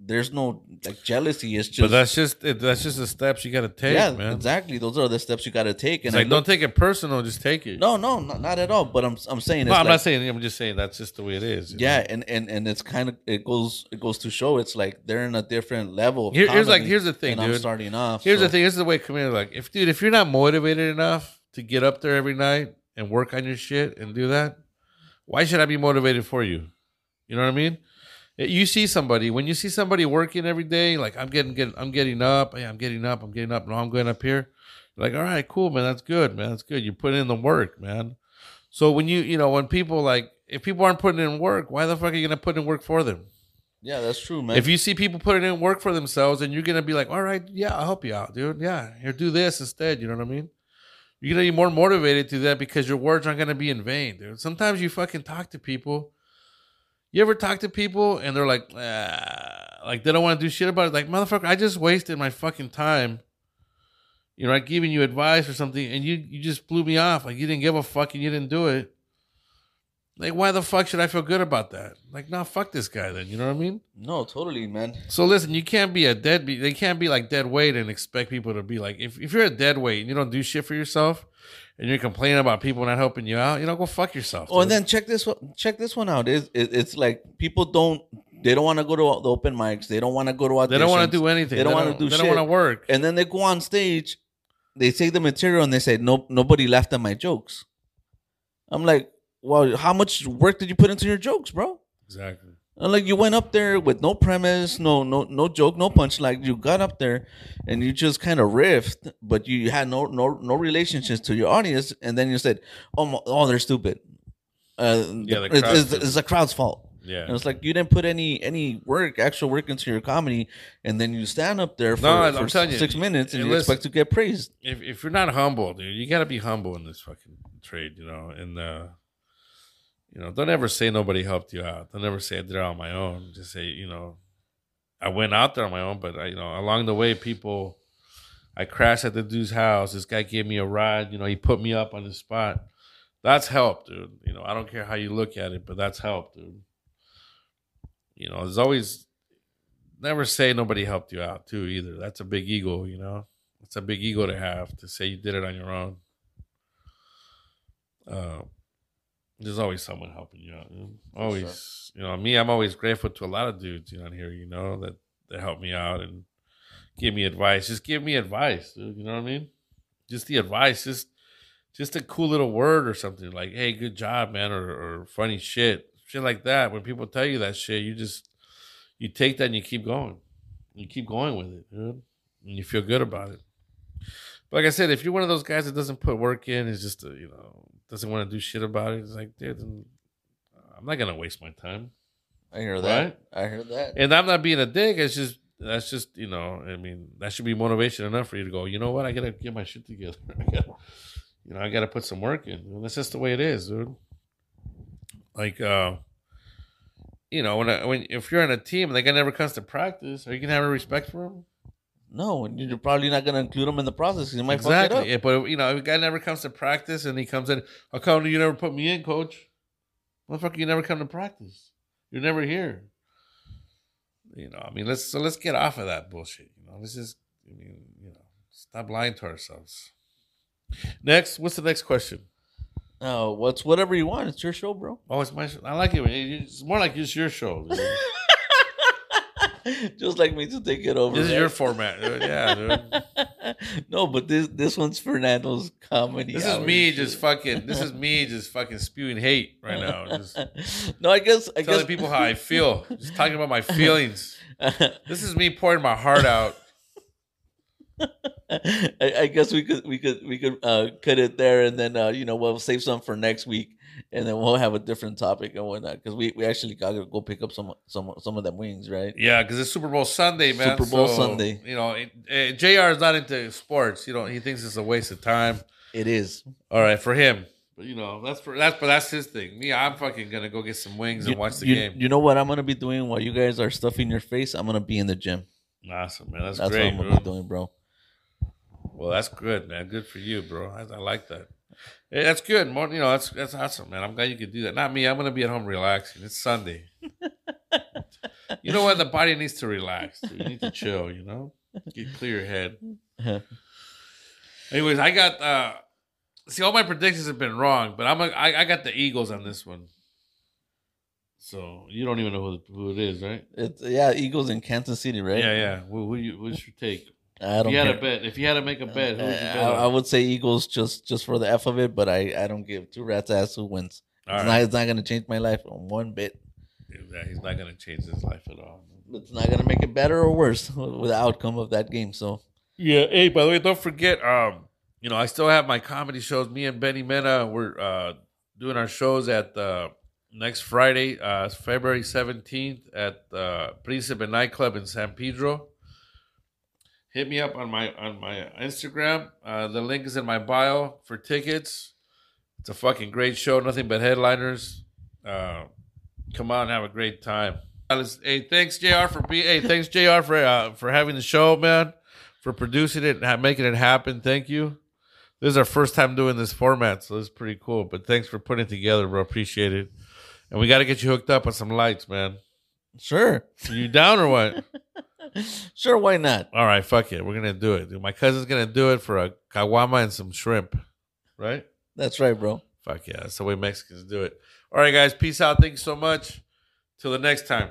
there's no like jealousy. It's just but that's just it, eh, that's just the steps you got to take, yeah, man. exactly. Those are the steps you got to take. And It's like look- don't take it personal, just take it. no, no, not, not at all. But I'm I'm saying it's no, I'm like, not saying. I'm just saying that's just the way it is. yeah, know? and and and it's kind of it goes it goes to show it's like they're in a different level. Here- here's like- here's the thing, and I'm starting off. Here's so- the thing. This is the way community like. If dude, if you're not motivated enough to get up there every night and work on your shit and do that, why should I be motivated for you? You know what I mean? Eh, you see somebody when you see somebody working every day, like I'm getting, getting I'm getting up, hey, I'm getting up, I'm getting up, no, I'm going up here. You're like, all right, cool, man, that's good, man, that's good. You put in the work, man. So when you, you know, when people like, if people aren't putting in work, why the fuck are you gonna put in work for them? Yeah, that's true, man. If you see people putting in work for themselves, and you're gonna be like, all right, yeah, I'll help you out, dude. Yeah, here, do this instead. You know what I mean? You're gonna be more motivated to that because your words aren't gonna be in vain, dude. Sometimes you fucking talk to people. You ever talk to people and they're like, ah, like they don't want to do shit about it? Like, motherfucker, I just wasted my fucking time. You know, like giving you advice or something, and you you just blew me off. Like you didn't give a fuck and you didn't do it. Like, why the fuck should I feel good about that? Like, nah, fuck this guy then. You know what I mean? no, totally, man. So listen, you can't be a deadbeat. They can't be like dead weight and expect people to be like, if, if you're a dead weight and you don't do shit for yourself and you're complaining about people not helping you out, you know, go fuck yourself. Oh, and then check this one. Check this one out. It's it, it's like people don't they don't want to go to the open mics. They don't want to go to auditions. they don't want to do anything. They don't want to do They don't want to work. And then they go on stage, they take the material and they say, "No, nobody laughed at my jokes." I'm like, "Well, how much work did you put into your jokes, bro?" Exactly. And like you went up there with no premise, no no no joke, no punch. Like you got up there and you just kind of riffed, but you had no no no relationships to your audience. And then you said, "Oh, oh, they're stupid." Uh, Yeah, the it's, it's, it's the crowd's fault. Yeah. And it's like you didn't put any any work, actual work into your comedy, and then you stand up there for, No, for telling you, six minutes and and you listen- expect to get praised. if if you're not humble, dude, you got to be humble in this fucking trade, you know. And uh, you know, don't ever say nobody helped you out. Don't ever say I did it on my own. Just say, you know, I went out there on my own, but I, you know, along the way, people, I crashed at the dude's house. This guy gave me a ride. You know, he put me up on the spot. That's help, dude. You know, I don't care how you look at it, but that's help, dude. You know, there's always never say nobody helped you out too either. That's a big ego, you know. It's a big ego to have to say you did it on your own. Uh, there's always someone helping you out. Always, you know, me. I'm always grateful to a lot of dudes you know, on here. You know that that help me out and give me advice. Just give me advice, dude. You know what I mean? Just the advice. Just just a cool little word or something like, "Hey, good job, man," or, or funny shit, shit like that. When people tell you that shit, you just you take that and you keep going. You keep going with it, dude, and you feel good about it. But like I said, if you're one of those guys that doesn't put work in, it's just a, you know doesn't want to do shit about it, it's like, dude, I'm not gonna waste my time. I hear that. Right? I hear that. And I'm not being a dick. It's just that's just you know, I mean, that should be motivation enough for you to go. You know what? I gotta get my shit together. [laughs] I gotta, you know, I gotta put some work in. And that's just the way it is, dude. Like, uh, you know, when I, when if you're on a team and the guy never comes to practice, are you gonna have a respect for him? No, and you're probably not gonna include him in the process you might fuck it exactly. up. Yeah, but you know, if a guy never comes to practice and he comes in, how come you never put me in, coach? Motherfucker, you never come to practice. You're never here. You know, I mean, let's so let's get off of that bullshit. You know, let's just, I mean, you know, stop lying to ourselves. Next, what's the next question? No, what's whatever you want. It's your show, bro. Oh, it's my. Show. I like it. It's more like it's your show. [laughs] [laughs] Just like me to take it over. this is right? your format. Dude. Yeah, [laughs] dude. no, but this this one's Fernando's comedy. This is me shit. just fucking. This is [laughs] me just fucking spewing hate right now. Just no, I guess I telling guess people how I feel. Just talking about my feelings. This is me pouring my heart out. I, I guess we could we could we could uh, cut it there, and then uh, you know we'll save some for next week, and then we'll have a different topic and whatnot because we, we actually gotta go pick up some some some of them wings, right? Yeah, because it's Super Bowl Sunday, man. Super Bowl So, Sunday. You know, it, eh, Jr. is not into sports. You know, he thinks it's a waste of time. It is. All right, for him. But you know, that's for that's but that's his thing. Me, I'm fucking gonna go get some wings and watch the you- game. you know what I'm gonna be doing while you guys are stuffing your face? I'm gonna be in the gym. awesome, man. That's, That's great, what I'm gonna bro. be doing, bro. Well, that's good, man. Good for you, bro. I, I like that. Hey, that's good. More, you know, that's that's awesome, man. I'm glad you could do that. Not me. I'm gonna be at home relaxing. It's Sunday. [laughs] you know what? The body needs to relax. dude. You need to chill. You know, get clear your head. [laughs] Anyways, I got. uh See, all my predictions have been wrong, but I'm a, I, I got the Eagles on this one. So you don't even know who, who it is, right? It's yeah, Eagles in Kansas City, right? Yeah, yeah. Who, who you, what's your take? I don't If you had care. a bet, if you had to make a bet, who would you Uh, bet? I, I would say Eagles just just for the f of it, but I I don't give two rats ass who wins. All it's right. not it's not gonna change my life one bit. Yeah, he's not gonna change his life at all. It's not gonna make it better or worse [laughs] with the outcome of that game. So Yeah. Hey, by the way, don't forget. Um, you know, I still have my comedy shows. Me and Benny Mena, we're uh doing our shows at uh next Friday, uh February seventeenth at the uh Principe nightclub in San Pedro. Hit me up on my on my Instagram. Uh, the link is in my bio for tickets. It's a fucking great show. Nothing but headliners. Uh, come on, have a great time. Hey, thanks Jr. for being. Hey, thanks Jr. for uh, for having the show, man. For producing it and making it happen. Thank you. This is our first time doing this format, so it's pretty cool. But thanks for putting it together, bro. Appreciate it. And we got to get you hooked up on some lights, man. sure, Are you down or what? [laughs] sure, why not? All right, fuck it. We're gonna do it. Dude, my cousin's gonna do it for a caguama and some shrimp. Right? That's right, bro. Fuck yeah. That's the way Mexicans do it. All right, guys. Peace out. Thanks so much. Till the next time.